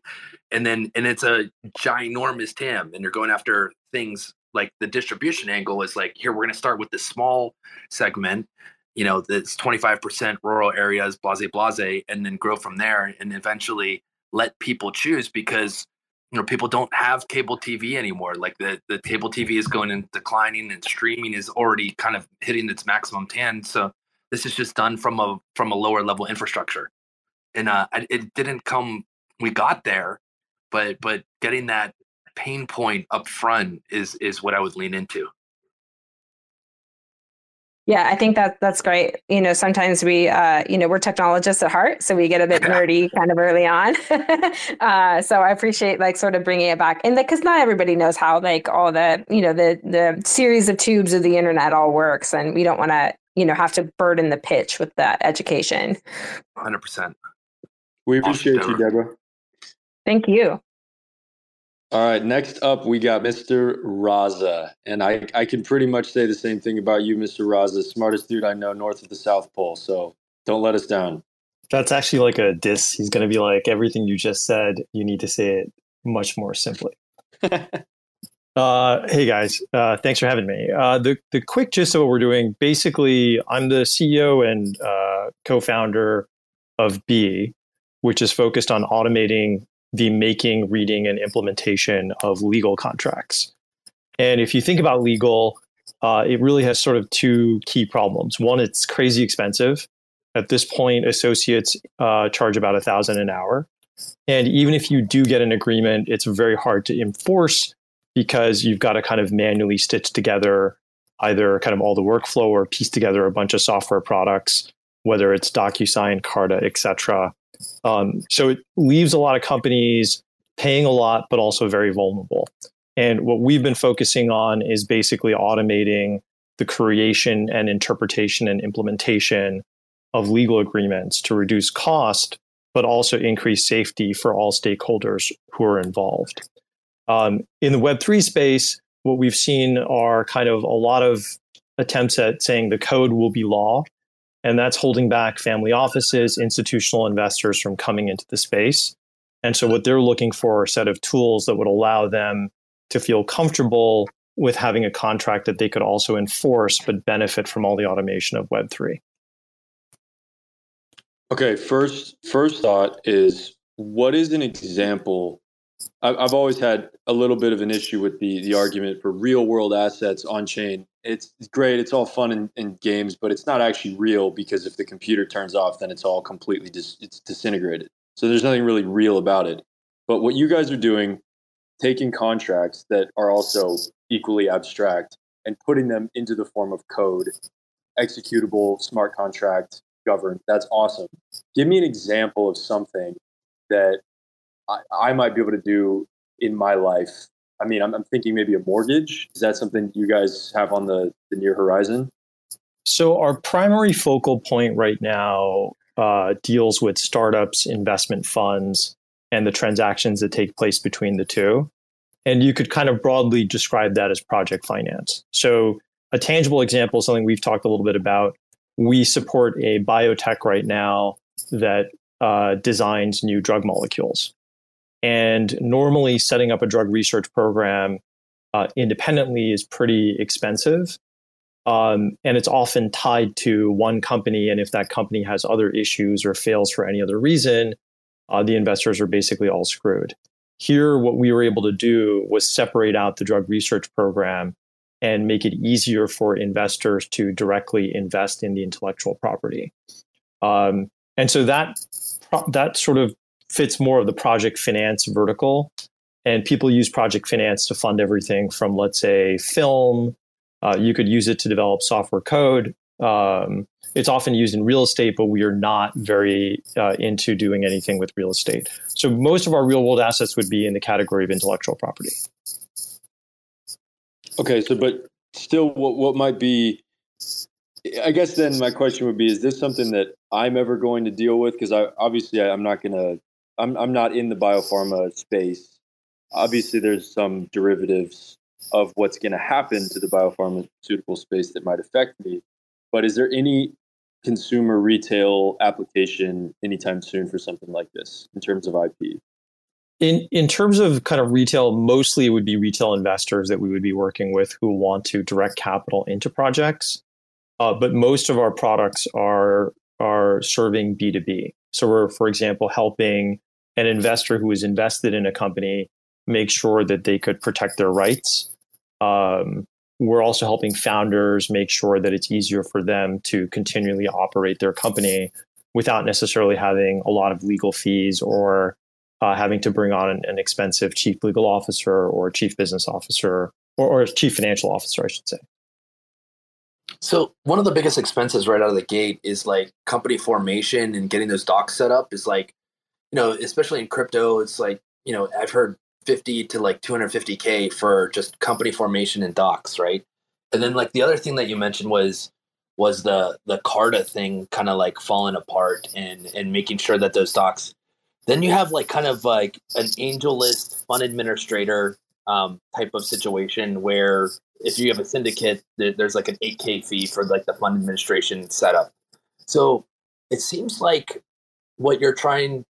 And then and it's a ginormous tam and you're going after things like the distribution angle is like here we're going to start with this small segment you know that's 25% rural areas blase blase and then grow from there and eventually let people choose because you know people don't have cable tv anymore. Like the the cable tv is going and declining and streaming is already kind of hitting its maximum tam so this is just done from a from a lower level infrastructure and uh, it didn't come. We got there, but but getting that pain point up front is is what I would lean into. Yeah, I think that that's great. You know, sometimes we, uh, you know, we're technologists at heart, so we get a bit nerdy kind of early on. uh, so I appreciate like sort of bringing it back, and like because not everybody knows how like all the, you know, the the series of tubes of the internet all works, and we don't want to, you know, have to burden the pitch with that education. Hundred percent. We appreciate you, Deborah. Thank you. All right, next up we got Mr. Raza, and I I can pretty much say the same thing about you, Mr. Raza, smartest dude I know north of the South Pole. So don't let us down. That's actually like a diss. He's going to be like everything you just said. You need to say it much more simply. uh, hey guys, uh, thanks for having me. Uh, the the quick gist of what we're doing. Basically, I'm the CEO and uh, co-founder of B, which is focused on automating the making, reading, and implementation of legal contracts. And if you think about legal, uh, it really has sort of two key problems. One, it's crazy expensive. At this point, associates uh, charge about a thousand an hour, and even if you do get an agreement, it's very hard to enforce because you've got to kind of manually stitch together either kind of all the workflow or piece together a bunch of software products, whether it's DocuSign, Carta, etc. Um, so it leaves a lot of companies paying a lot, but also very vulnerable. And what we've been focusing on is basically automating the creation and interpretation and implementation of legal agreements to reduce cost, but also increase safety for all stakeholders who are involved. Um, in the Web3 space, what we've seen are kind of a lot of attempts at saying the code will be law and that's holding back family offices, institutional investors from coming into the space. And so, what they're looking for are a set of tools that would allow them to feel comfortable with having a contract that they could also enforce, but benefit from all the automation of Web3. Okay, first first thought is what is an example I've always had a little bit of an issue with the the argument for real world assets on chain. It's great, it's all fun in games, but it's not actually real because if the computer turns off, then it's all completely dis, it's disintegrated. So there's nothing really real about it. But what you guys are doing, taking contracts that are also equally abstract and putting them into the form of code, executable smart contract governed. That's awesome. Give me an example of something that I, I might be able to do in my life. I mean, I'm, I'm thinking maybe a mortgage. Is that something you guys have on the, the near horizon? So, our primary focal point right now uh, deals with startups, investment funds, and the transactions that take place between the two. And you could kind of broadly describe that as project finance. So, a tangible example, something we've talked a little bit about, we support a biotech right now that uh, designs new drug molecules. And normally, setting up a drug research program uh, independently is pretty expensive. Um, and it's often tied to one company. And if that company has other issues or fails for any other reason, uh, the investors are basically all screwed. Here, what we were able to do was separate out the drug research program and make it easier for investors to directly invest in the intellectual property. Um, and so that that sort of fits more of the project finance vertical. And people use project finance to fund everything from, let's say, film. Uh, you could use it to develop software code, Um, it's often used in real estate, but we are not very uh, into doing anything with real estate. So most of our real world assets would be in the category of intellectual property. Okay, so but still, what what might be? I guess then my question would be: Is this something that I'm ever going to deal with? Because I obviously I'm not gonna. I'm I'm not in the biopharma space. Obviously, there's some derivatives of what's going to happen to the biopharmaceutical space that might affect me. But is there any consumer retail application anytime soon for something like this in terms of IP? In in terms of kind of retail, mostly it would be retail investors that we would be working with who want to direct capital into projects. Uh, but most of our products are are serving B two B. So we're, for example, helping an investor who is invested in a company make sure that they could protect their rights. Um, we're also helping founders make sure that it's easier for them to continually operate their company without necessarily having a lot of legal fees or uh, having to bring on an, an, expensive chief legal officer or chief business officer or, or chief financial officer, I should say. So one of the biggest expenses right out of the gate is like company formation and getting those docs set up is like, you know, especially in crypto, it's like, you know, I've heard 50 to like 250k for just company formation and docs, right? And then like the other thing that you mentioned was was the the Carta thing kind of like falling apart and and making sure that those docs. Then you have like kind of like an AngelList fund administrator um, type of situation where if you have a syndicate, there's like an 8k fee for like the fund administration setup. So it seems like what you're trying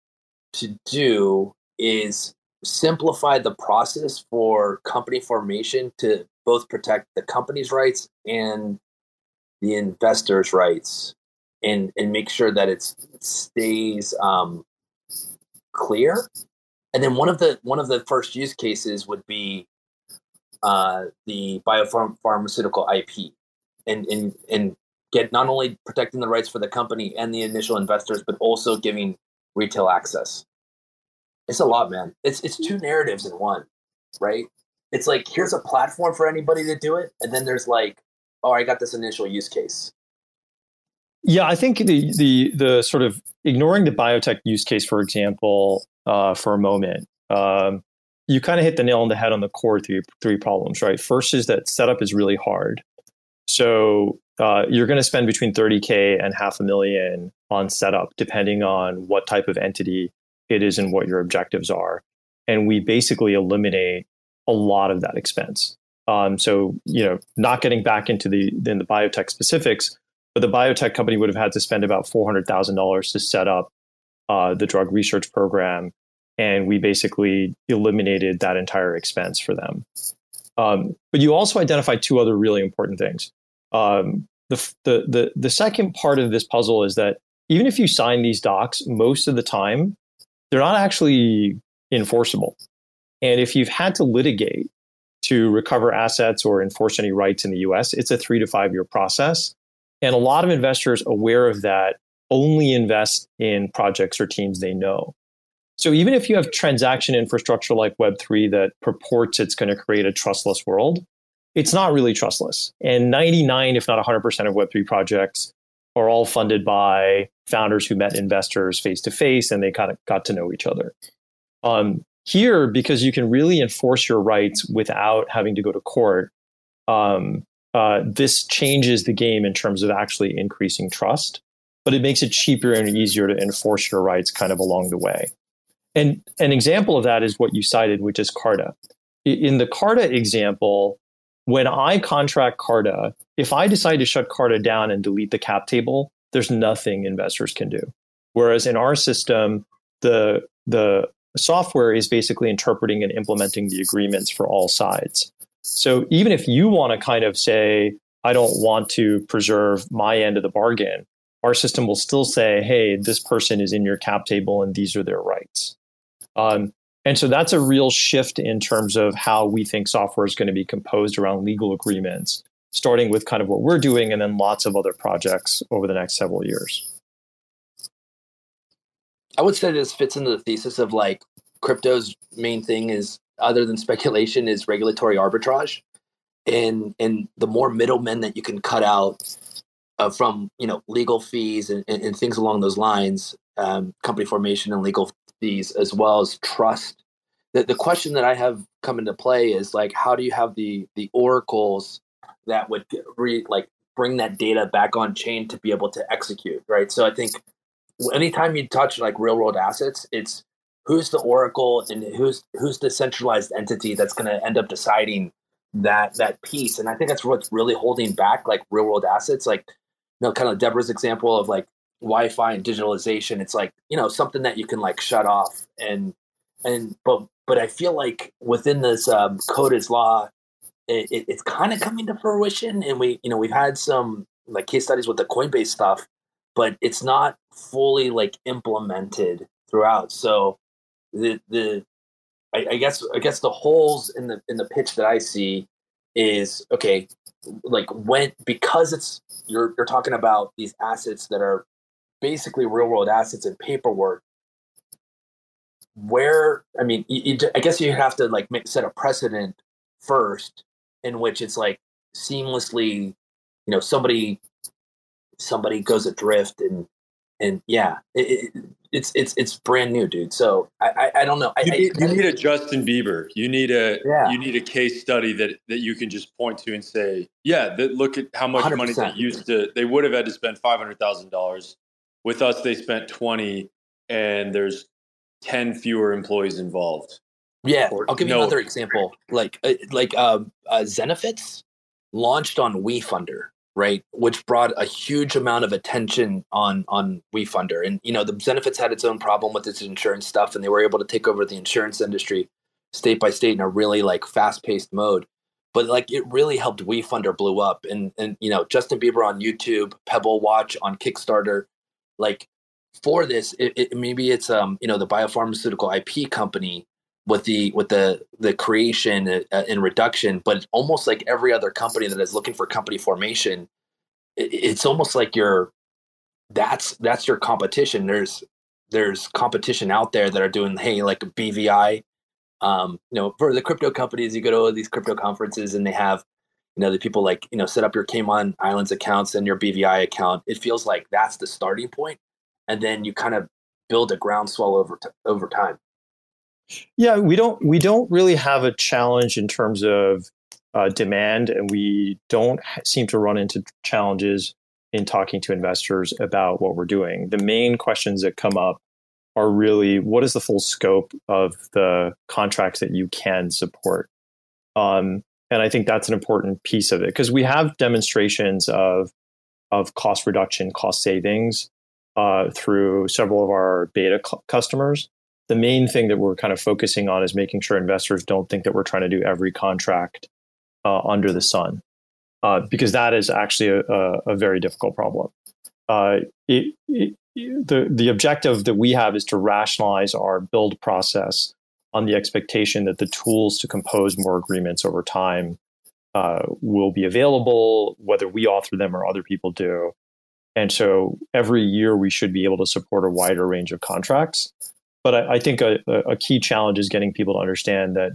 to do is simplify the process for company formation to both protect the company's rights and the investors' rights and and make sure that it stays um, clear. And then one of the one of the first use cases would be uh, the biopharmaceutical IP, and and and get not only protecting the rights for the company and the initial investors, but also giving retail access. It's a lot, man. It's it's two narratives in one, right? It's like here's a platform for anybody to do it, and then there's like, oh, I got this initial use case. Yeah, I think the the the sort of ignoring the biotech use case, for example, uh, for a moment, um, you kind of hit the nail on the head on the core three three problems, right? First is that setup is really hard. So uh, you're going to spend between 30k and half a million on setup, depending on what type of entity it is and what your objectives are. And we basically eliminate a lot of that expense. Um, so, you know, not getting back into the in the biotech specifics, but the biotech company would have had to spend about four hundred thousand dollars to set up uh, the drug research program, and we basically eliminated that entire expense for them. Um, but you also identify two other really important things. Um, the, the the the second part of this puzzle is that even if you sign these docs, most of the time they're not actually enforceable. And if you've had to litigate to recover assets or enforce any rights in the US, it's a three to five year process. And a lot of investors aware of that only invest in projects or teams they know. So even if you have transaction infrastructure like Web3 that purports it's going to create a trustless world, it's not really trustless. And 99, if not 100% of Web3 projects are all funded by founders who met investors face to face and they kind of got to know each other. Um, here, because you can really enforce your rights without having to go to court, um, uh, this changes the game in terms of actually increasing trust, but it makes it cheaper and easier to enforce your rights kind of along the way. And an example of that is what you cited, which is Carta. In the Carta example, when I contract Carta, if I decide to shut Carta down and delete the cap table, there's nothing investors can do. Whereas in our system, the the software is basically interpreting and implementing the agreements for all sides. So even if you want to kind of say, I don't want to preserve my end of the bargain, our system will still say, hey, this person is in your cap table and these are their rights. Um, and so that's a real shift in terms of how we think software is going to be composed around legal agreements starting with kind of what we're doing and then lots of other projects over the next several years. I would say this fits into the thesis of like crypto's main thing is other than speculation is regulatory arbitrage. And and the more middlemen that you can cut out, uh, from you know legal fees and, and, and things along those lines, um, company formation and legal fees, as well as trust. The, the question that I have come into play is like, how do you have the the oracles that would re, like bring that data back on chain to be able to execute, right? So I think anytime you touch like real world assets, it's who's the oracle and who's who's the centralized entity that's going to end up deciding that that piece. And I think that's what's really holding back like real world assets, like you know, kind of Deborah's example of like Wi-Fi and digitalization. It's like you know something that you can like shut off and and but but I feel like within this um, code is law it, it, it's kind of coming to fruition and we you know we've had some like case studies with the coinbase stuff but it's not fully like implemented throughout so the the I, I guess i guess the holes in the in the pitch that i see is okay like when because it's you're you're talking about these assets that are basically real world assets and paperwork where i mean you, you, i guess you have to like make, set a precedent first in which it's like seamlessly, you know, somebody somebody goes adrift and and yeah, it, it, it's it's it's brand new, dude. So I I, I don't know. You, I, need, I, you need a Justin Bieber. You need a Yeah. you need a case study that that you can just point to and say, yeah, that look at how much money they used to. They would have had to spend five hundred thousand dollars. With us, they spent twenty, and there's ten fewer employees involved. Yeah, Or- I'll give you no. another example. Like uh, like um, uh, Zenefits launched on WeFunder, right, which brought a huge amount of attention on on WeFunder. And you know, the Zenefits had its own problem with its insurance stuff, and they were able to take over the insurance industry state by state in a really like fast paced mode. But like it really helped WeFunder blew up, and and you know Justin Bieber on YouTube, Pebble Watch on Kickstarter, like for this, it, it, maybe it's um you know the biopharmaceutical IP company with the with the the creation uh, and reduction but almost like every other company that is looking for company formation it, it's almost like you're that's that's your competition. There's there's competition out there that are doing hey like bvi um you know for the crypto companies you go to all these crypto conferences and they have you know the people like you know set up your cayman islands accounts and your bvi account. It feels like that's the starting point and then you kind of build a groundswell over t- over time. Yeah, we don't we don't really have a challenge in terms of uh, demand, and we don't seem to run into challenges in talking to investors about what we're doing. The main questions that come up are really what is the full scope of the contracts that you can support, um, and I think that's an important piece of it because we have demonstrations of of cost reduction, cost savings uh, through several of our beta cu- customers the main thing that we're kind of focusing on is making sure investors don't think that we're trying to do every contract uh, under the sun, uh, because that is actually a, a, a very difficult problem. Uh, it, it, the the objective that we have is to rationalize our build process on the expectation that the tools to compose more agreements over time uh, will be available, whether we author them or other people do. And so every year we should be able to support a wider range of contracts but I, I think a, a key challenge is getting people to understand that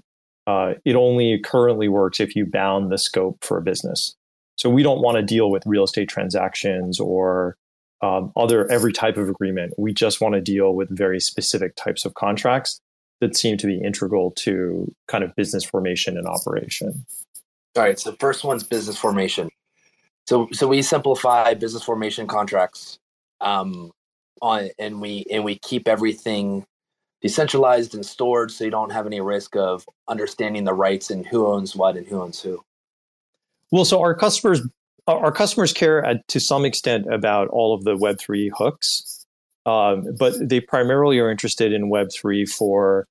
uh, it only currently works if you bound the scope for a business. So we don't want to deal with real estate transactions or um, other every type of agreement. We just want to deal with very specific types of contracts that seem to be integral to kind of business formation and operation. All right. So first one's business formation. So so we simplify business formation contracts, um, on and we and we keep everything decentralized and stored, so you don't have any risk of understanding the rights and who owns what and who owns who. Well, so our customers our customers care at, to some extent about all of the Web three hooks, um, but they primarily are interested in Web three for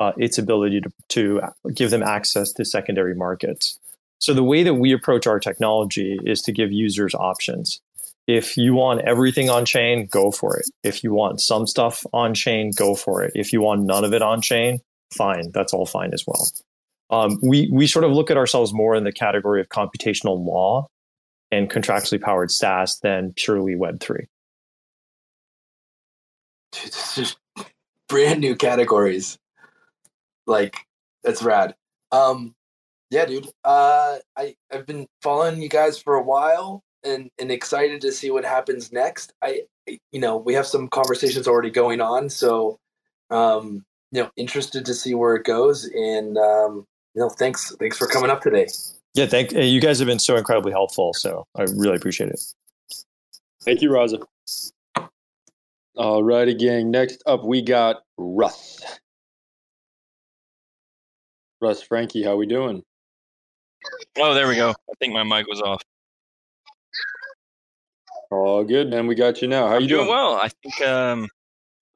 uh, its ability to, to give them access to secondary markets. So the way that we approach our technology is to give users options. If you want everything on chain, go for it. If you want some stuff on chain, go for it. If you want none of it on chain, fine. That's all fine as well. Um, we we sort of look at ourselves more in the category of computational law and contractually powered SaaS than purely Web three. Dude, this is brand new categories. Like that's rad. Um, yeah, dude. Uh, I I've been following you guys for a while. and and excited to see what happens next. I you know we have some conversations already going on, so um, you know interested to see where it goes. And um, you know, thanks thanks for coming up today. Yeah, thank you guys have been so incredibly helpful. So I really appreciate it. Thank you, Raza. All righty, gang. Next up, we got Russ. Russ Frankie, how we doing? Oh, there we go. I think my mic was off. All good, man. We got you now. How you doing? Doing well. I think um,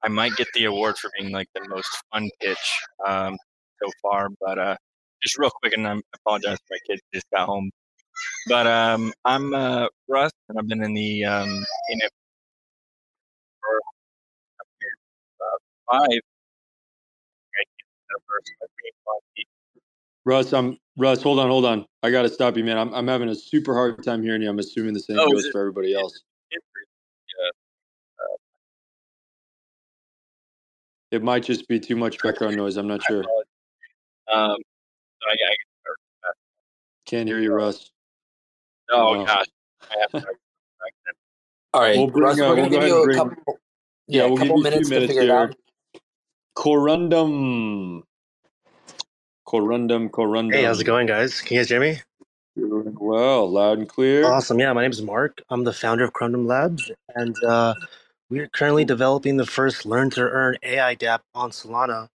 I might get the award for being like the most fun pitch um, so far. But uh, just real quick, and I apologize for my kids just got home. But um, I'm uh, Russ, and I've been in the um, in it five. Russ, I'm Russ. Hold on, hold on. I got to stop you, man. I'm I'm having a super hard time hearing you. I'm assuming the same Oh, goes it- for everybody else. It might just be too much background noise. I'm not sure. Um, so I, I, Can't hear you, Russ. oh No. gosh, I have to All right, We'll bring, Russ, uh, we're gonna go give you a bring- couple. Yeah, Yeah, a we'll give couple you two minutes to minutes figure it out. Corundum. Corundum, corundum. Hey, how's it going, guys? Can you guys hear me? Doing well, loud and clear. Awesome. Yeah, my name is Mark. I'm the founder of Corundum Labs, and uh, we're currently developing the first learn to earn AI dApp on Solana.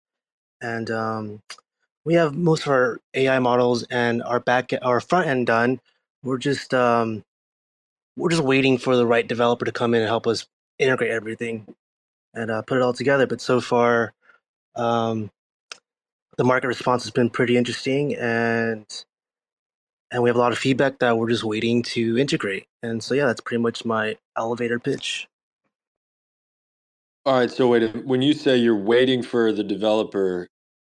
And um, we have most of our AI models and our back, our front end done. We're just um, we're just waiting for the right developer to come in and help us integrate everything and uh, put it all together. But so far, um, the market response has been pretty interesting, and and we have a lot of feedback that we're just waiting to integrate. And so, yeah, that's pretty much my elevator pitch. All right. So wait, when you say you're waiting for the developer,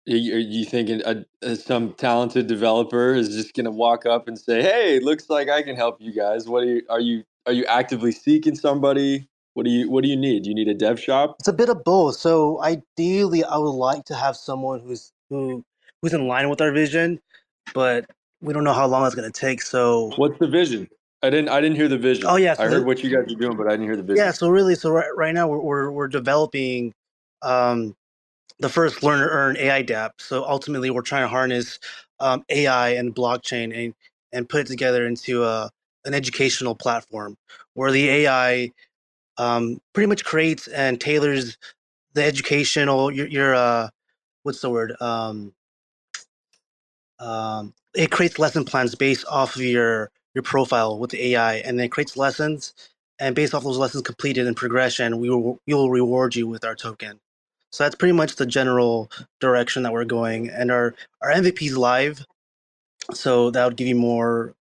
are you, thinking a, a, some talented developer is just going to walk up and say, "Hey, looks like I can help you guys." What are you? Are you? Are you actively seeking somebody? What do you? What do you need? Do you need a dev shop? It's a bit of both. So ideally, I would like to have someone who's who who's in line with our vision, but we don't know how long it's going to take. So What's the vision? I didn't. I didn't hear the vision. Oh, yeah, so I heard the- what you guys are doing, but I didn't hear the vision. yeah, so really, so right, right now we're, we're we're developing um, the first learn to earn AI dApp. So ultimately, we're trying to harness um, AI and blockchain and and put it together into a an educational platform where the AI um, pretty much creates and tailors the educational your your uh, what's the word um, um, it creates lesson plans based off of your your profile with the AI, and then creates lessons. And based off those lessons completed in progression, we will we will reward you with our token. So that's pretty much the general direction that we're going. And our our MVP is live, so that would give you more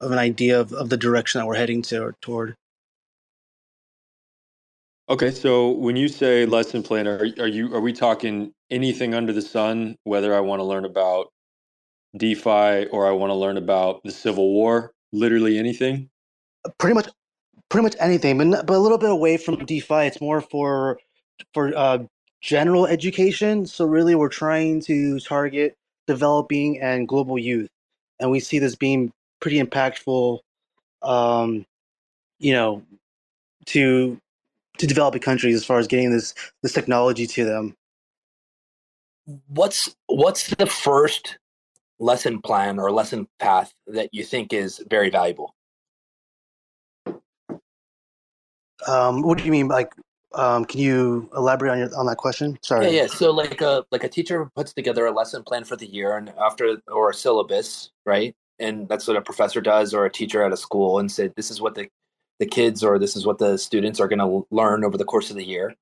of an idea of, of the direction that we're heading to toward. Okay, so when you say lesson plan, are are you are we talking anything under the sun? Whether I want to learn about DeFi or I want to learn about the Civil War, literally anything. pretty much pretty much anything but, not- but a little bit away from defi it's more for for uh, general education so really we're trying to target developing and global youth and we see this being pretty impactful um, you know to to developing countries as far as getting this this technology to them What's what's the first lesson plan or lesson path that you think is very valuable? um, what do you mean like um, can you elaborate on your on that question sorry Yeah, yeah. So like a like a teacher puts together a lesson plan for the year and after or a syllabus, right? And that's what a professor does or a teacher at a school and say this is what the the kids or this is what the students are going to learn over the course of the year.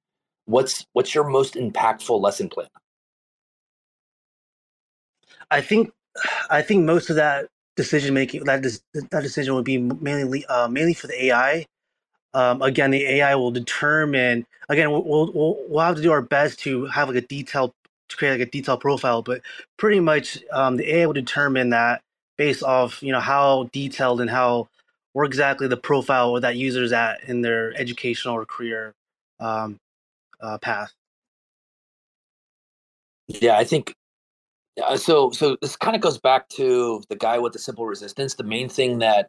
What's what's your most impactful lesson plan? I think I think most of that decision making that that decision would be mainly uh, mainly for the AI. Um, again, the AI will determine. Again, we'll, we'll we'll we'll have to do our best to have like a detailed to create like a detailed profile, but pretty much um, the AI will determine that based off you know how detailed and how where exactly the profile that user is at in their educational or career um, uh, path. Yeah, I think uh, so. So this kind of goes back to the guy with the simple resistance. The main thing that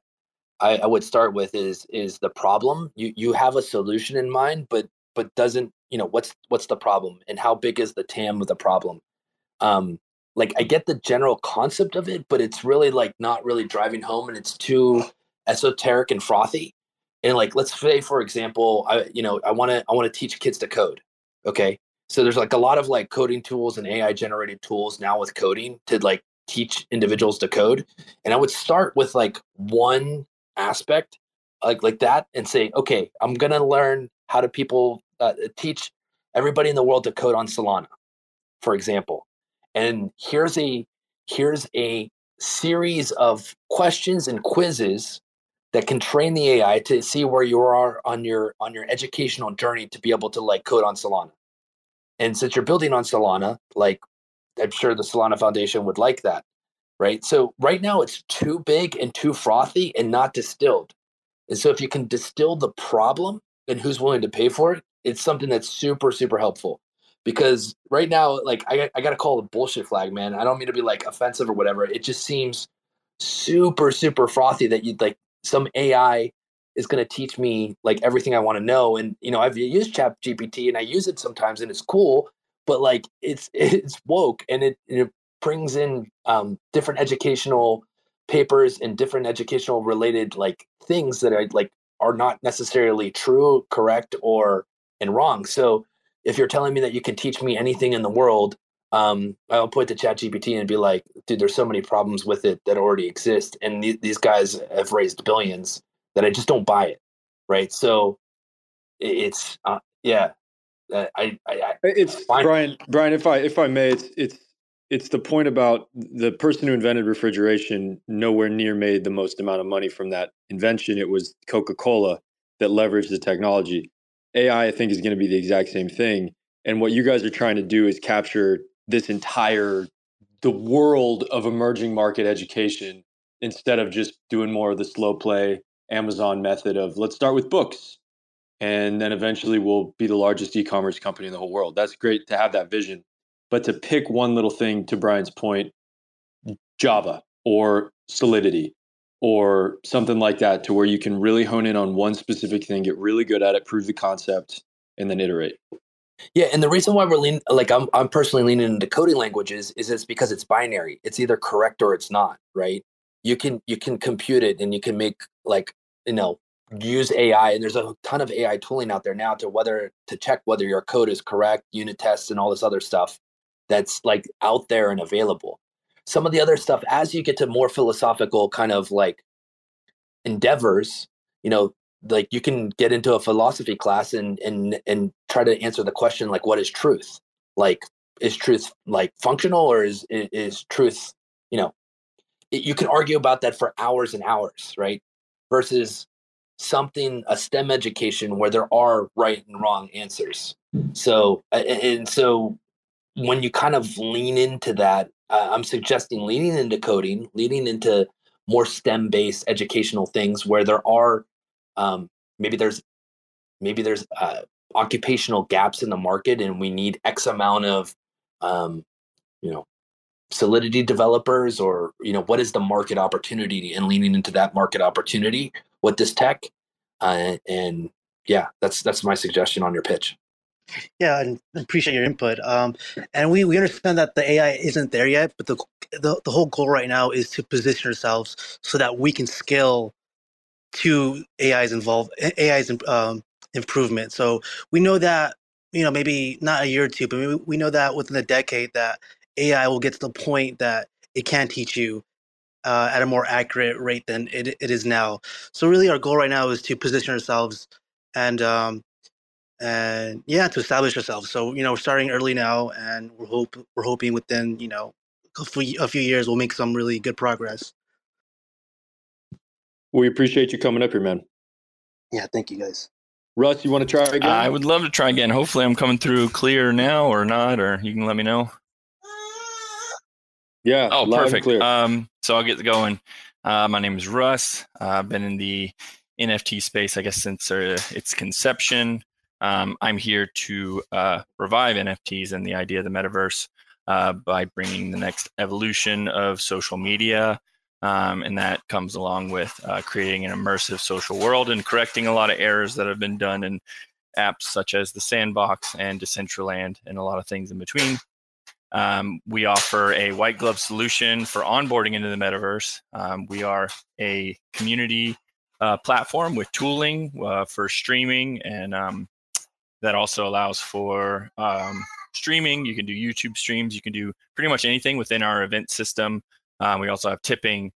I, I would start with is is the problem. You you have a solution in mind, but but doesn't you know what's what's the problem and how big is the TAM of the problem? Um, like I get the general concept of it, but it's really like not really driving home, and it's too esoteric and frothy. And like let's say for example, I you know I want to I want to teach kids to code. Okay, so there's like a lot of like coding tools and AI generated tools now with coding to like teach individuals to code. And I would start with like one aspect like like that and say, okay, I'm gonna learn how do people uh, teach everybody in the world to code on Solana, for example. And here's a here's a series of questions and quizzes that can train the AI to see where you are on your on your educational journey to be able to like code on Solana. And since you're building on Solana, like I'm sure the Solana Foundation would like that, right? So right now it's too big and too frothy and not distilled. And so if you can distill the problem and who's willing to pay for it, it's something that's super super helpful. Because right now, like I I got to call the bullshit flag, man. I don't mean to be like offensive or whatever. It just seems super super frothy that you'd like some AI is going to teach me like everything I want to know. And you know, I've used Chat GPT and I use it sometimes, and it's cool. But like, it's it's woke, and it it brings in um, different educational papers and different educational related like things that are like are not necessarily true, correct, or and wrong. So if you're telling me that you can teach me anything in the world, um, I'll point to Chat GPT and be like, dude, there's so many problems with it that already exist, and th- these guys have raised billions that I just don't buy it. Right. So it's uh, yeah. Uh, I, I, I it's fine. Brian. Brian, if I if I may, it's it's it's the point about the person who invented refrigeration nowhere near made the most amount of money from that invention. It was Coca Cola that leveraged the technology. AI, I think, is going to be the exact same thing. And what you guys are trying to do is capture this entire the world of emerging market education instead of just doing more of the slow play Amazon method of let's start with books and then eventually we'll be the largest e-commerce company in the whole world. That's great to have that vision. But to pick one little thing to Brian's point, Java or Solidity or something like that to where you can really hone in on one specific thing, get really good at it, prove the concept, and then iterate. Yeah, and the reason why we're leaning, like I'm, I'm personally leaning into coding languages is it's because it's binary. It's either correct or it's not, right? You can you can compute it and you can make like you know use AI, and there's a ton of AI tooling out there now to whether to check whether your code is correct, unit tests, and all this other stuff that's like out there and available. Some of the other stuff, as you get to more philosophical kind of like endeavors, you know, like you can get into a philosophy class and and and try to answer the question like, what is truth? Like, is truth like functional or is is truth, you know, you can argue about that for hours and hours, right? Versus something a STEM education where there are right and wrong answers. So and so when you kind of lean into that, uh, I'm suggesting leaning into coding, leaning into more STEM based educational things where there are um, maybe there's maybe there's uh, occupational gaps in the market and we need X amount of um, you know solidity developers or you know what is the market opportunity and leaning into that market opportunity with this tech? Uh, and yeah that's that's my suggestion on your pitch. Yeah and appreciate your input um, and we, we understand that the ai isn't there yet but the, the the whole goal right now is to position ourselves so that we can scale to ai's involved ai's um, improvement so we know that you know maybe not a year or two but we know that within a decade that AI will get to the point that it can teach you uh, at a more accurate rate than it, it is now. So really, our goal right now is to position ourselves and um, and yeah, to establish ourselves. So you know, we're starting early now, and we're hope we're hoping within you know a few, a few years we'll make some really good progress. We appreciate you coming up here, man. Yeah, thank you guys. Russ, you want to try again? I would love to try again. Hopefully, I'm coming through clear now or not, or you can let me know. Yeah. Oh, perfect. Um, so I'll get going. Uh, my name is Russ. Uh, I've been in the NFT space, I guess, since uh, its conception. Um, I'm here to uh, revive NFTs and the idea of the metaverse uh, by bringing the next evolution of social media Um, and that comes along with uh, creating an immersive social world and correcting a lot of errors that have been done in apps such as the Sandbox and Decentraland and a lot of things in between. Um, we offer a white glove solution for onboarding into the metaverse. Um, we are a community uh, platform with tooling uh, for streaming, and um, that also allows for um, streaming. You can do YouTube streams. You can do pretty much anything within our event system. Um, we also have tipping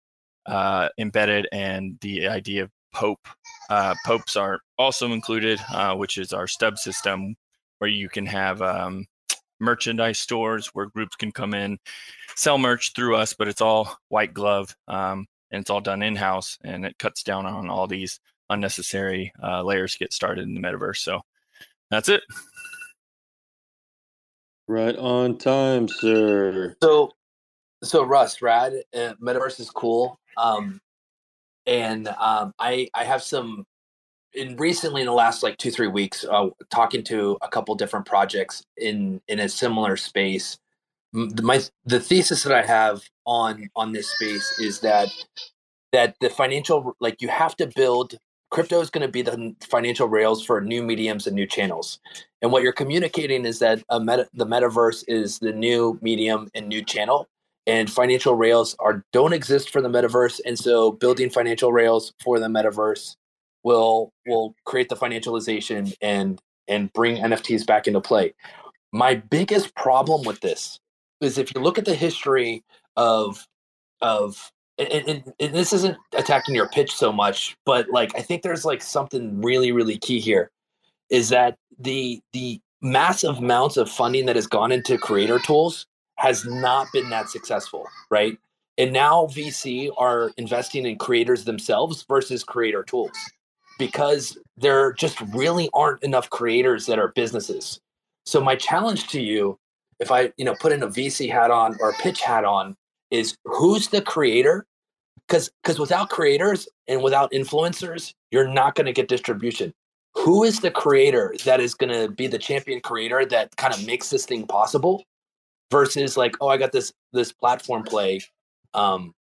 uh, embedded, and the idea of POAP. Uh, POAPs are also included, uh, which is our stub system, where you can have um, merchandise stores where groups can come in, sell merch through us, but it's all white glove um, and it's all done in house, and it cuts down on all these unnecessary uh, layers to get started in the metaverse. So that's it. Right on time, sir. So, so Russ, rad. Uh, Metaverse is cool. Um, and um, I I have some in recently in the last like two three weeks uh, talking to a couple different projects in in a similar space. My the thesis that I have on on this space is that that the financial like you have to build crypto is going to be the financial rails for new mediums and new channels. And what you're communicating is that meta, the metaverse is the new medium and new channel. And financial rails are don't exist for the metaverse, and so building financial rails for the metaverse will will create the financialization and and bring NFTs back into play. My biggest problem with this is if you look at the history of of and, and, and, this isn't attacking your pitch so much, but like I think there's like something really really key here is that the the massive amounts of funding that has gone into creator tools has not been that successful, right? And now VC are investing in creators themselves versus creator tools because there just really aren't enough creators that are businesses. So my challenge to you, if I, you know, put in a VC hat on or a pitch hat on, is who's the creator because because without creators and without influencers you're not going to get distribution who is the creator that is going to be the champion creator that kind of makes this thing possible versus like oh i got this this platform play um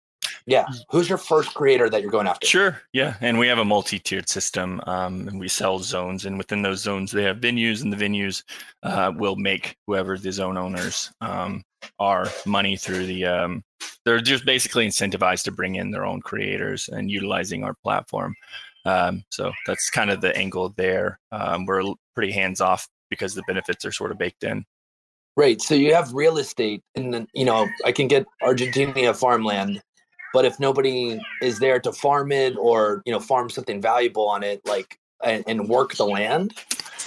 yeah who's your first creator that you're going after sure yeah and we have a multi-tiered system um, and we sell zones and within those zones they have venues and the venues uh, will make whoever the zone owners um, are money through the um, they're just basically incentivized to bring in their own creators and utilizing our platform. Um, so that's kind of the angle there. Um, we're pretty hands off because the benefits are sort of baked in. Right. So you have real estate, and then you know I can get Argentina farmland, but if nobody is there to farm it or you know farm something valuable on it, like and, and work the land,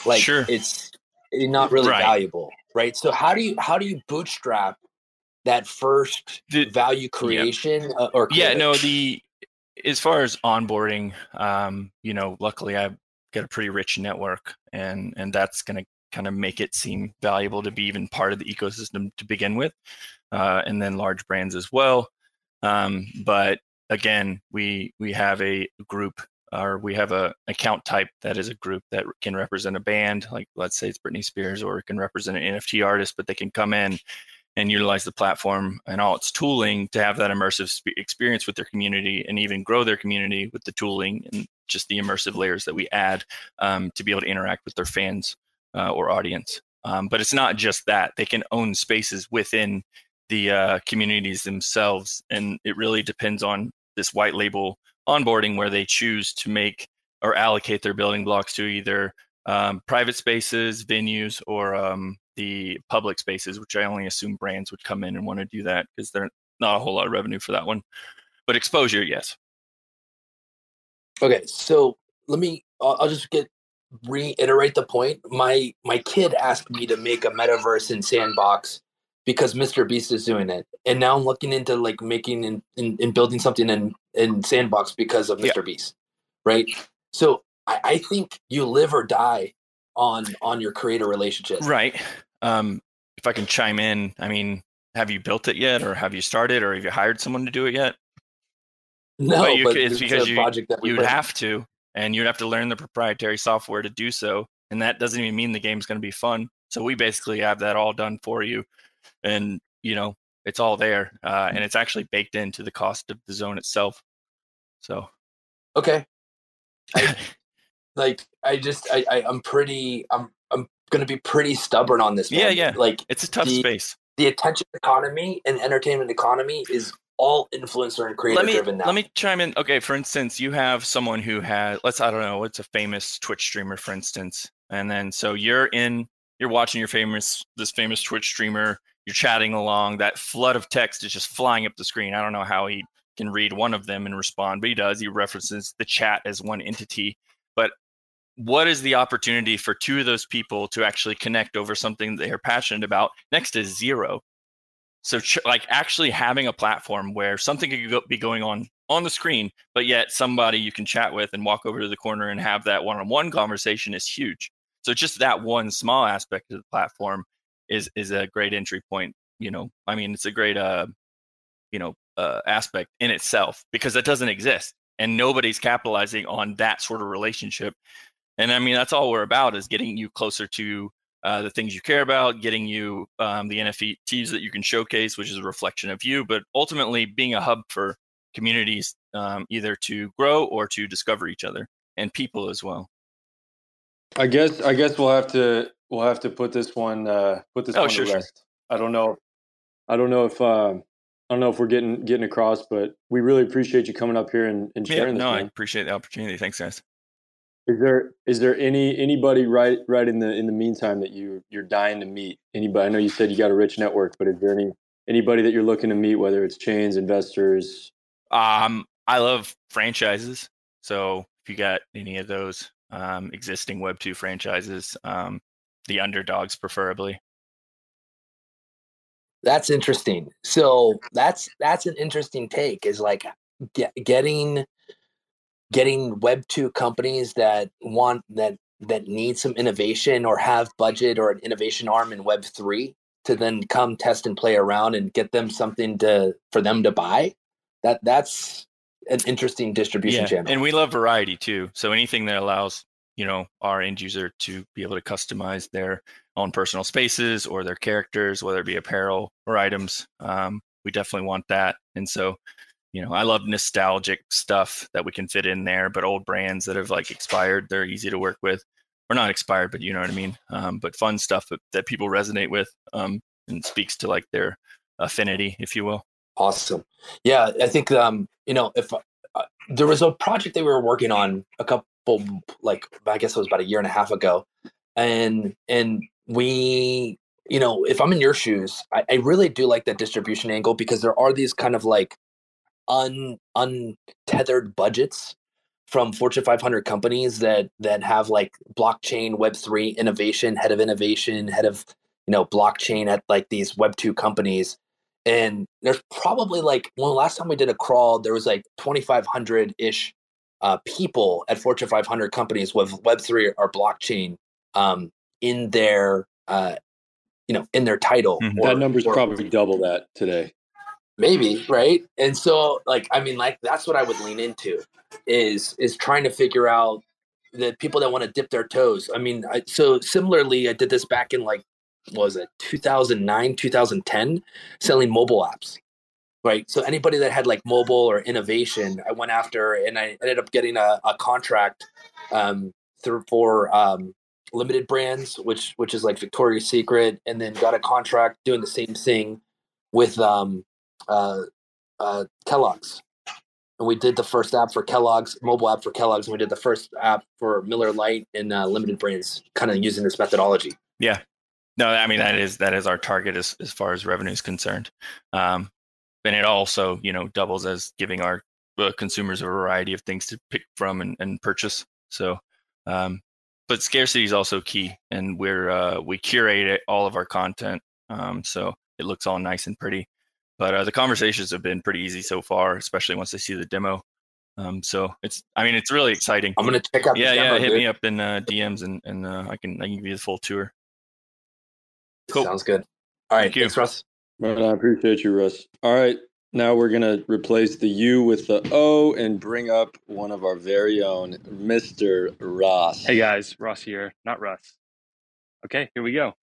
like sure. it's not really right. valuable, right? So how do you how do you bootstrap that first the, value creation yeah. Uh, or yeah no the as far as onboarding um you know luckily i've got a pretty rich network and and that's going to kind of make it seem valuable to be even part of the ecosystem to begin with uh, and then large brands as well. Um, but again we we have a group or we have a account type that is a group that can represent a band like let's say it's britney spears or it can represent an nft artist but they can come in and utilize the platform and all its tooling to have that immersive sp- experience with their community and even grow their community with the tooling and just the immersive layers that we add um, to be able to interact with their fans uh, or audience. Um, but it's not just that; they can own spaces within the uh, communities themselves, and it really depends on this white label onboarding where they choose to make or allocate their building blocks to either um, private spaces, venues, or um, the public spaces, which I only assume brands would come in and want to do that because they're not a whole lot of revenue for that one. But exposure, yes. Okay, so let me. I'll, I'll just get reiterate the point. My my kid asked me to make a metaverse in Sandbox because Mr. Beast is doing it, and now I'm looking into like making and, and, building something in in Sandbox because of Mr. Yeah. Beast, right? So I, I think you live or die on on your creator relationship. Right. Um, if I can chime in, I mean, have you built it yet, or have you started, or have you hired someone to do it yet? No, but, you, but it's because you you'd have to, and you'd have to learn the proprietary software to do so, and that doesn't even mean the game's going to be fun. So we basically have that all done for you, and you know it's all there, uh, and it's actually baked into the cost of the zone itself. So, okay, I, like I just I, I I'm pretty I'm I'm gonna be pretty stubborn on this. yeah, yeah, Like it's a tough the- space. the attention economy and entertainment economy is all influencer and creator let me driven now. let me chime in. Okay, for instance, you have someone who has let's I don't know, what's a famous Twitch streamer, for instance, and then so you're in, you're watching your famous this famous Twitch streamer, you're chatting along. That flood of text is just flying up the screen. I don't know how he can read one of them and respond, but he does. He references the chat as one entity. But what is the opportunity for two of those people to actually connect over something they are passionate about? Next to zero. So, like actually having a platform where something could go- be going on on the screen, but yet somebody you can chat with and walk over to the corner and have that one-on-one conversation is huge. So, just that one small aspect of the platform is is a great entry point. You know, I mean, it's a great uh, you know, uh, aspect in itself because that doesn't exist, and nobody's capitalizing on that sort of relationship. And I mean, that's all we're about is getting you closer to uh, the things you care about, getting you um, the NFTs that you can showcase, which is a reflection of you, but ultimately being a hub for communities um, either to grow or to discover each other and people as well. I guess I guess we'll have to we'll have to put this one uh, put this Oh, one sure, to sure. I don't know. I don't know if uh, I don't know if we're getting getting across, but we really appreciate you coming up here and, and Yeah, sharing this. no, I appreciate the opportunity. Thanks, guys. Is there is there any anybody right right in the in the meantime that you you're dying to meet? Anybody? I know you said you got a rich network, but is there any anybody that you're looking to meet, whether it's chains, investors? Um, I love franchises. So if you got any of those um, existing Web two franchises, um, the underdogs preferably. That's interesting. So that's that's an interesting take. Is like get, getting getting Web two companies that want that that need some innovation or have budget or an innovation arm in Web three to then come test and play around and get them something to for them to buy. That that's an interesting distribution yeah, channel. and we love variety too. So anything that allows you know our end user to be able to customize their own personal spaces or their characters, whether it be apparel or items, um, we definitely want that. And so, you know, I love nostalgic stuff that we can fit in there, but old brands that have like expired, they're easy to work with, or not expired, but you know what I mean. Um, but fun stuff that, that people resonate with um, and speaks to like their affinity, if you will. Awesome. Yeah, I think um, you know if uh, there was a project that we were working on a couple like I guess it was about a year and a half ago, and and we you know if I'm in your shoes, I, I really do like that distribution angle because there are these kind of like un untethered budgets from Fortune 500 companies that that have like blockchain, Web three innovation, head of innovation, head of you know blockchain at like these Web two companies and there's probably like when the last time we did a crawl there was like 2500 ish uh, people at fortune 500 companies with web3 or blockchain um, in their uh, you know in their title Mhm. or- that number's or- probably double that today. Maybe right? And so like i mean like that's what i would lean into is is trying to figure out the people that want to dip their toes. I mean I, so similarly i did this back in like was it 2009 2010 selling mobile apps right? So anybody that had like mobile or innovation i went after and i ended up getting a, a contract um, through for um, limited brands which which is like victoria's secret and then got a contract doing the same thing with um, uh, uh, Kellogg's. And we did the first app for Kellogg's, mobile app for Kellogg's, and we did the first app for Miller Lite and uh, Limited Brands, kind of using this methodology. Yeah. No, I mean that is that is our target as as far as revenue is concerned, um, and it also you know doubles as giving our uh, consumers a variety of things to pick from and, and purchase. So, um, but scarcity is also key, and we're uh, we curate it, all of our content, um, so it looks all nice and pretty. But uh, the conversations have been pretty easy so far, especially once they see the demo. Um, so it's I mean it's really exciting. I'm gonna check out. yeah, the yeah. demo, Hit dude. me up in uh, DMs and and uh, I can I can give you the full tour. Cool. Sounds good. All right, Thank you. thanks, Russ. Right, I appreciate you, Russ. All right, now we're gonna replace the U with the O and bring up one of our very own, Mr. Ross. Hey guys, Ross here, not Russ. Okay, here we go.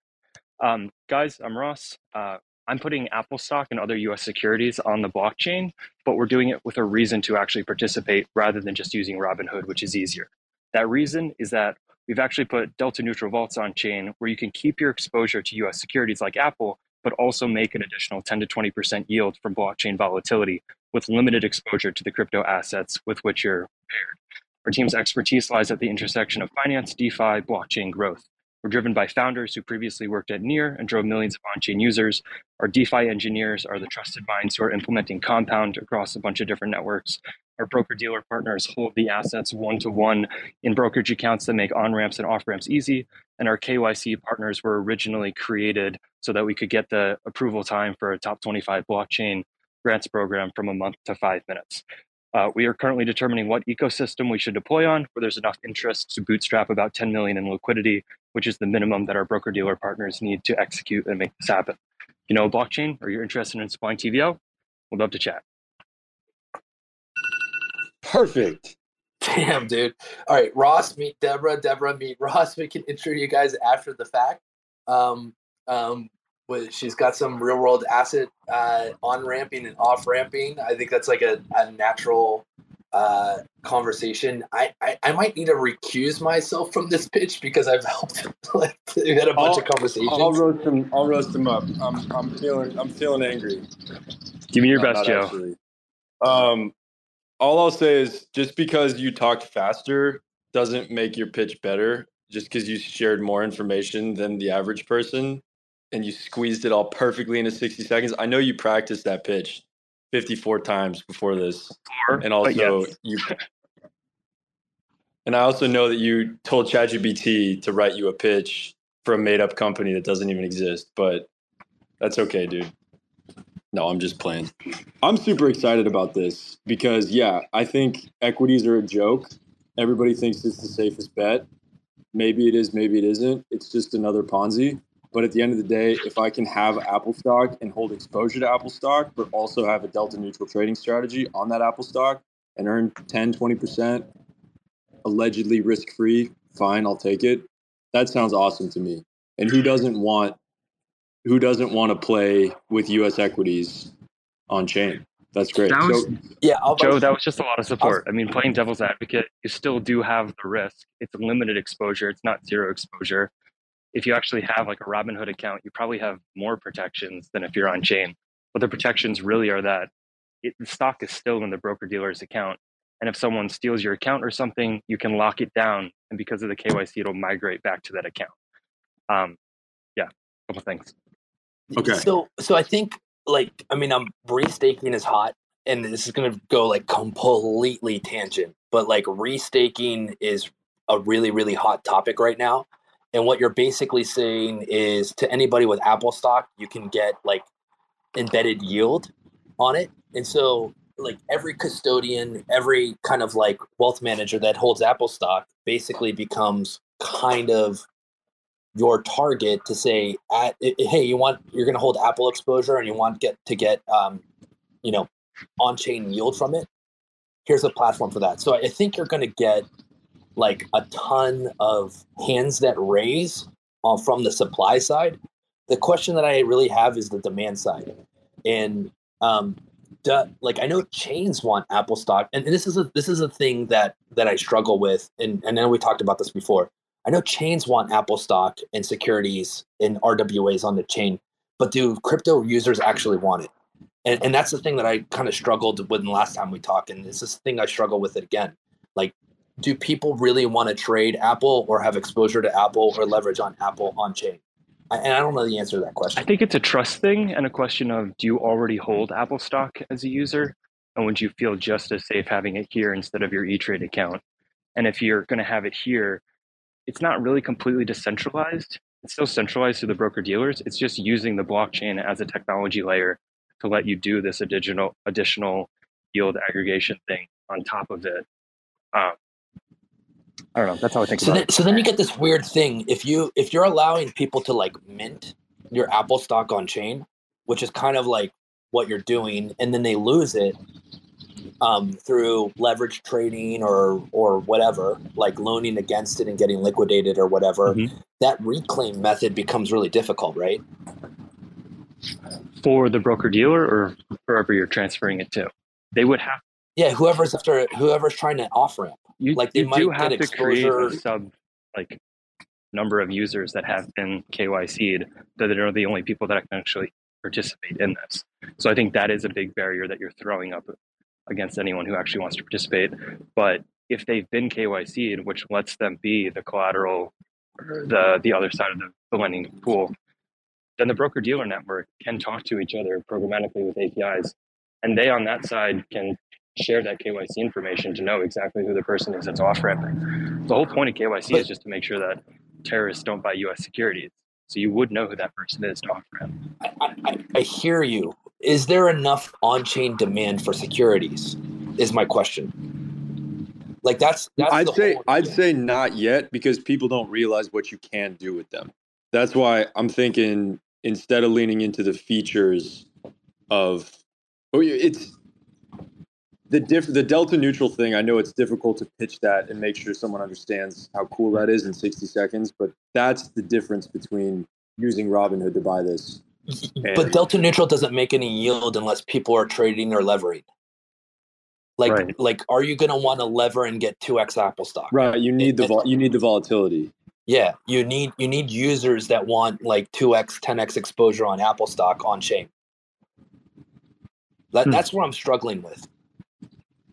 Um, guys, I'm Ross. Uh, I'm putting Apple stock and other US securities on the blockchain, but we're doing it with a reason to actually participate rather than just using Robinhood, which is easier. That reason is that we've actually put delta neutral vaults on chain where you can keep your exposure to US securities like Apple, but also make an additional 10 to 20% yield from blockchain volatility with limited exposure to the crypto assets with which you're paired. Our team's expertise lies at the intersection of finance, DeFi, blockchain growth. We're driven by founders who previously worked at Near and drove millions of on chain users. Our DeFi engineers are the trusted minds who are implementing Compound across a bunch of different networks. Our broker dealer partners hold the assets one to one in brokerage accounts that make on ramps and off ramps easy. And our KYC partners were originally created so that we could get the approval time for a top 25 blockchain grants program from a month to five minutes. Uh, we are currently determining what ecosystem we should deploy on, where there's enough interest to bootstrap about 10 million in liquidity, which is the minimum that our broker dealer partners need to execute and make this happen. If you know blockchain or you're interested in supplying TVL, we'd love to chat. Perfect. Damn, dude. All right, Ross, meet Deborah. Deborah, meet Ross. We can intro you guys after the fact. Um, um, she's got some real world asset uh, on ramping and off ramping. I think that's like a, a natural uh, conversation. I, I, I might need to recuse myself from this pitch because I've helped like we had a bunch I'll, of conversations. I'll roast him. I'll roast him up. I'm I'm feeling I'm feeling angry. Give me your No, best, Joe. actually. Um, all I'll say is just because you talked faster doesn't make your pitch better. Just because you shared more information than the average person and you squeezed it all perfectly into 60 seconds. I know you practiced that pitch 54 times before this. And also yes. you And I also know that you told ChatGPT to write you a pitch for a made up company that doesn't even exist, but that's okay, dude. No, I'm just playing. I'm super excited about this because, yeah, I think equities are a joke. Everybody thinks it's the safest bet. Maybe it is, maybe it isn't. It's just another Ponzi. But at the end of the day, if I can have Apple stock and hold exposure to Apple stock, but also have a delta neutral trading strategy on that Apple stock and earn 10, 20% allegedly risk free, fine, I'll take it. That sounds awesome to me. And who doesn't want who doesn't want to play with US equities on chain? That's great. That was- so yeah, I'll, Joe, that was just a lot of support. I mean, playing devil's advocate, you still do have the risk. It's a limited exposure. It's not zero exposure. If you actually have like a Robinhood account, you probably have more protections than if you're on chain. But the protections really are that it, the stock is still in the broker dealer's account. And if someone steals your account or something, you can lock it down. And because of the KYC, it'll migrate back to that account. Um, yeah, couple things. Okay. So so I think like I mean I'm restaking is hot and this is gonna go like completely tangent, but like restaking is a really, really hot topic right now. And what you're basically saying is to anybody with Apple stock, you can get like embedded yield on it. And so like every custodian, every kind of like wealth manager that holds Apple stock basically becomes kind of your target to say at hey you want you're going to hold apple exposure and you want get to get um, you know on-chain yield from it here's a platform for that so i think you're going to get like a ton of hands that raise uh, from the supply side the question that i really have is the demand side and um, do, like i know chains want apple stock and this is a this is a thing that that i struggle with and, and know we talked about this before I know chains want Apple stock and securities and RWAs on the chain, but do crypto users actually want it? And, and that's the thing that I kind of struggled with the last time we talked, and it's this thing I struggle with it again. Like, do people really want to trade Apple or have exposure to Apple or leverage on Apple on chain? And I don't know the answer to that question. I think it's a trust thing and a question of do you already hold Apple stock as a user? And would you feel just as safe having it here instead of your E Trade account? And if you're going to have it here, it's not really completely decentralized. It's still centralized through the broker dealers. It's just using the blockchain as a technology layer to let you do this additional additional yield aggregation thing on top of it. Um, I don't know. That's how I think so about then, it. so then you get this weird thing if you if you're allowing people to like mint your apple stock on chain which is kind of like what you're doing and then they lose it um, through leverage trading or or whatever like loaning against it and getting liquidated or whatever Mhm. that reclaim method becomes really difficult right for the broker dealer or wherever you're transferring it to. They would have Yeah, whoever's after whoever's trying to offer ramp. You, Like, they you do have to create a sub like number of users that have been KYC'd that are the only people that can actually participate in this. So I think that is a big barrier that you're throwing up against anyone who actually wants to participate. But if they've been KYC'd, which lets them be the collateral or the the other side of the, the lending pool, then the broker dealer network can talk to each other programmatically with APIs. And they on that side can share that KYC information to know exactly who the person is that's off ramping. The whole point of KYC But- is just to make sure that terrorists don't buy US securities. So you would know who that person is to off ramp. I, I, I hear you. Is there enough on chain demand for securities? Is my question. Like that's that's I'd the say whole I'd say not yet because people don't realize what you can do with them. That's why I'm thinking instead of leaning into the features of oh it's the diff the delta neutral thing. I know it's difficult to pitch that and make sure someone understands how cool that is in 60 seconds, but that's the difference between using Robinhood to buy this. But delta neutral doesn't make any yield unless people are trading or levering. Like Right. like are you going to want to lever and get 2x Apple stock? Right, you need the vol- you need the volatility. Yeah, you need you need users that want like 2x 10x exposure on Apple stock on chain. That, Hmm. That's where I'm struggling with.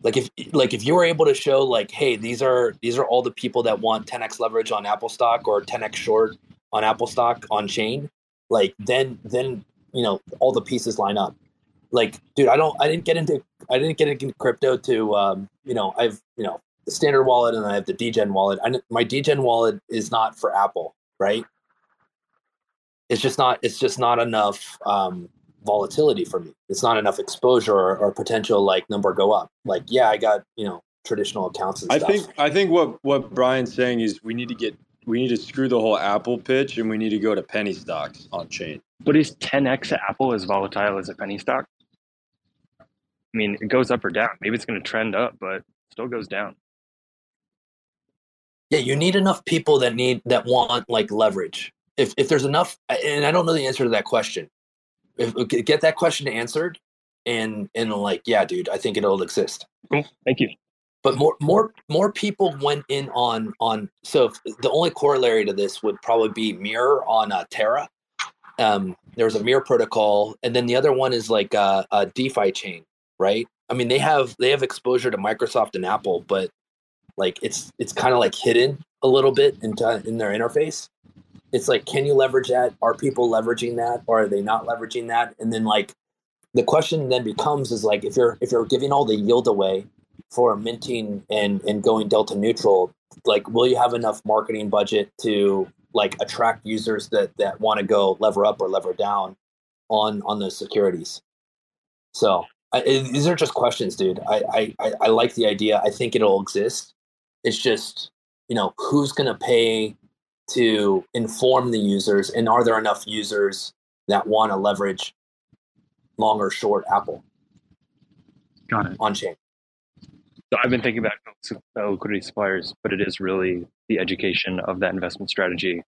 Like if like if you were able to show like hey these are these are all the people that want 10x leverage on Apple stock or 10x short on Apple stock on chain, like then then you know all the pieces line up. Like dude, I don't I didn't get into I didn't get into crypto to um, you know I've you know the standard wallet and I have the degen wallet. I, my degen wallet is not for Apple, right? It's just not. It's just not enough um, volatility for me. It's not enough exposure or, or potential like number go up. Like yeah, I got you know traditional accounts and I stuff. think I think what what Brian's saying is we need to get we need to screw the whole Apple pitch and we need to go to penny stocks on chain. But is 10x Apple as volatile as a penny stock? I mean, it goes up or down. Maybe it's going to trend up, but still goes down. Yeah, you need enough people that need that want like leverage. If if there's enough, and I don't know the answer to that question. If get that question answered, and and like yeah, dude, I think it'll exist. Cool. Thank you. but more more more people went in on on so if- the only corollary to this would probably be mirror on uh, terra um there's a mirror protocol and then the other one is like uh, a DeFiChain right i mean they have they have exposure to microsoft and apple but like it's it's kind of like hidden a little bit into in their interface it's like can you leverage that? Are people leveraging that or are they not leveraging that? And then like the question then becomes is like if you're if you're giving all the yield away for minting and and going delta neutral like will you have enough marketing budget to like attract users that that want to go lever up or lever down on on those securities? So I, these are just questions dude. I, I i like the idea. I think it'll exist. It's just you know who's to pay to inform the users and are there enough users that want to leverage long or short apple Got it. on chain So I've been thinking about liquidity suppliers, but it is really the education of that investment strategy,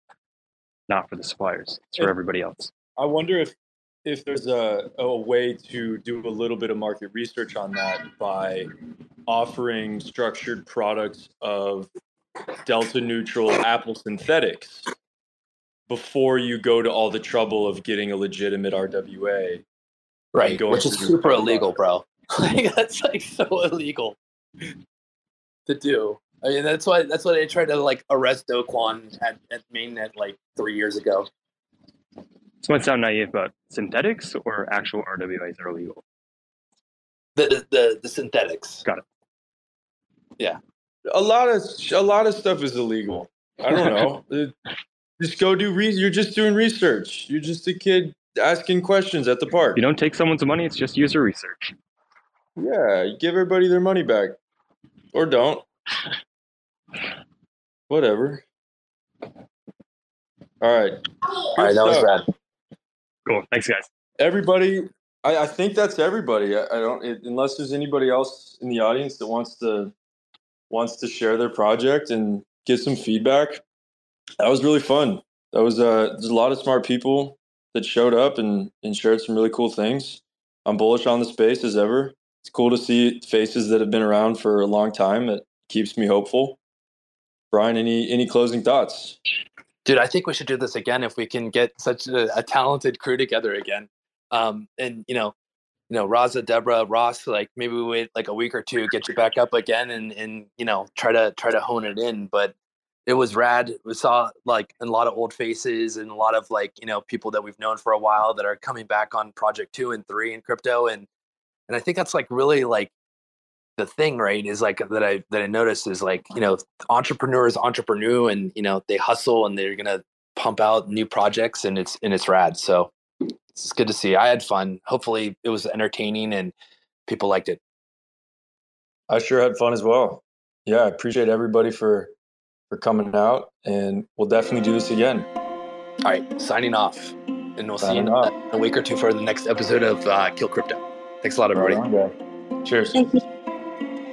not for the suppliers. It's for Yeah. everybody else. I wonder if if there's a, a way to do a little bit of market research on that by offering structured products of delta neutral apple synthetics before you go to all the trouble of getting a legitimate RWA. right going which is super illegal bro like that's like so illegal to do i mean that's why that's why they tried to like arrest Do Kwon at, at mainnet like three years ago This might sound naive, but synthetics or actual RWAs are illegal. the the, the, the synthetics Got it. A lot of a lot of stuff is illegal. I don't know. Just go do re- you're just doing research. You're just a kid asking questions at the park. You don't take someone's money, it's just user research. Yeah, you give everybody their money back. Or don't. Whatever. All right. all right that was stuff. rad Cool. Thanks, guys. Everybody, I, I think that's everybody. I, I don't, it, unless there's anybody else in the audience that wants to wants to share their project and get some feedback. That was really fun. That was uh, there's a lot of smart people that showed up and, and shared some really cool things. I'm bullish on the space as ever. It's cool to see faces that have been around for a long time. It keeps me hopeful. Brian, any any closing thoughts? Dude, I think we should do this again if we can get such a, a talented crew together again. Um, and you know, you know, Raza, Deborah, Ross, like maybe we wait like a week or two, get you back up again, and and you know, try to try to hone it in. But it was rad. We saw like a lot of old faces and a lot of like you know people that we've known for a while that are coming back on project two and three in crypto, and and I think that's like really like the thing, right? Is like that I that I noticed is like you know entrepreneurs entrepreneur and you know they hustle and they're gonna pump out new projects and it's and it's rad. So it's good to see. I had fun. Hopefully it was entertaining and people liked it. I sure had fun as well. Yeah, I appreciate everybody for for coming out, and we'll definitely do this again. All right, signing off, and we'll Signing see you off. in a week or two for the next episode of uh, Kill Crypto. Thanks a lot, everybody. Right on, guys. Cheers.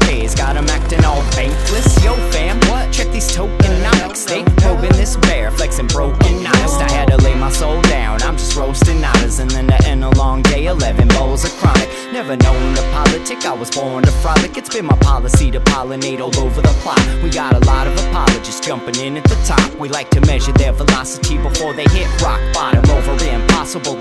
days, got 'em acting all bankless. Yo, fam, what? Check these tokenomics. They probing this bear, flexing broken honest. I had to lay my soul down. I'm just roasting otters, and then to end a long day, 11 bowls of chronic. Never known to politic, I was born to frolic. It's been my policy to pollinate all over the plot. We got a lot of apologists jumping in at the top. We like to measure their velocity before they hit rock bottom over impossible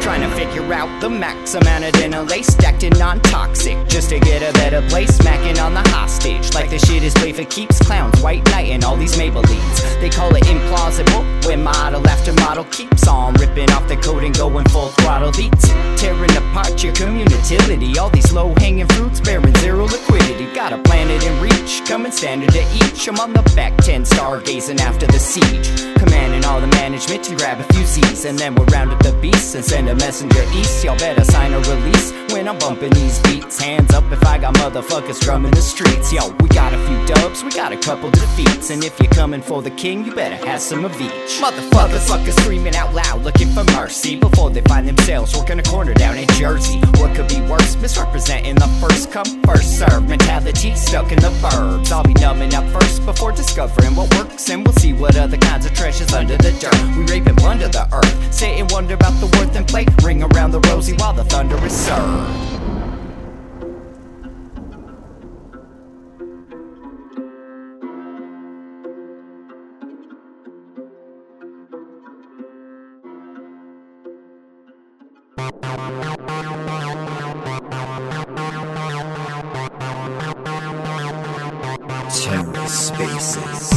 Trying to figure out the max amount of dinner lace stacked in non-toxic, just to get a better place. Smacking on the hostage like the shit is play for keeps. Clowns, white knight, and all these Maybellines. They call it implausible when model after model keeps on ripping off the coat and going full throttle beats, tearing apart your community. All these low-hanging fruits bearing zero liquidity. Got a planet in reach, coming standard to each. I'm on the back ten, stargazing after the siege, commanding all the management to grab a few Z's, and then we'll round up the beasts and send a messenger east. Y'all better sign a release when I'm bumping these beats. Hands up if I got motherfuckers drumming the streets. Yo, we got a few dubs, we got a couple defeats, and if you're coming for the king, you better have some of each. Motherfuckers, fuckers screaming out loud, looking for mercy before they find themselves working a corner down in Jersey. What could be worse? Misrepresenting the first come, first serve mentality stuck in the burbs. I'll be numbing up first before discovering what works, and we'll see what other kinds of treasures under the dirt. We rape and plunder the earth, sit and wonder about the worth and. Ring around the rosy while the thunder is served. TerraSpaces.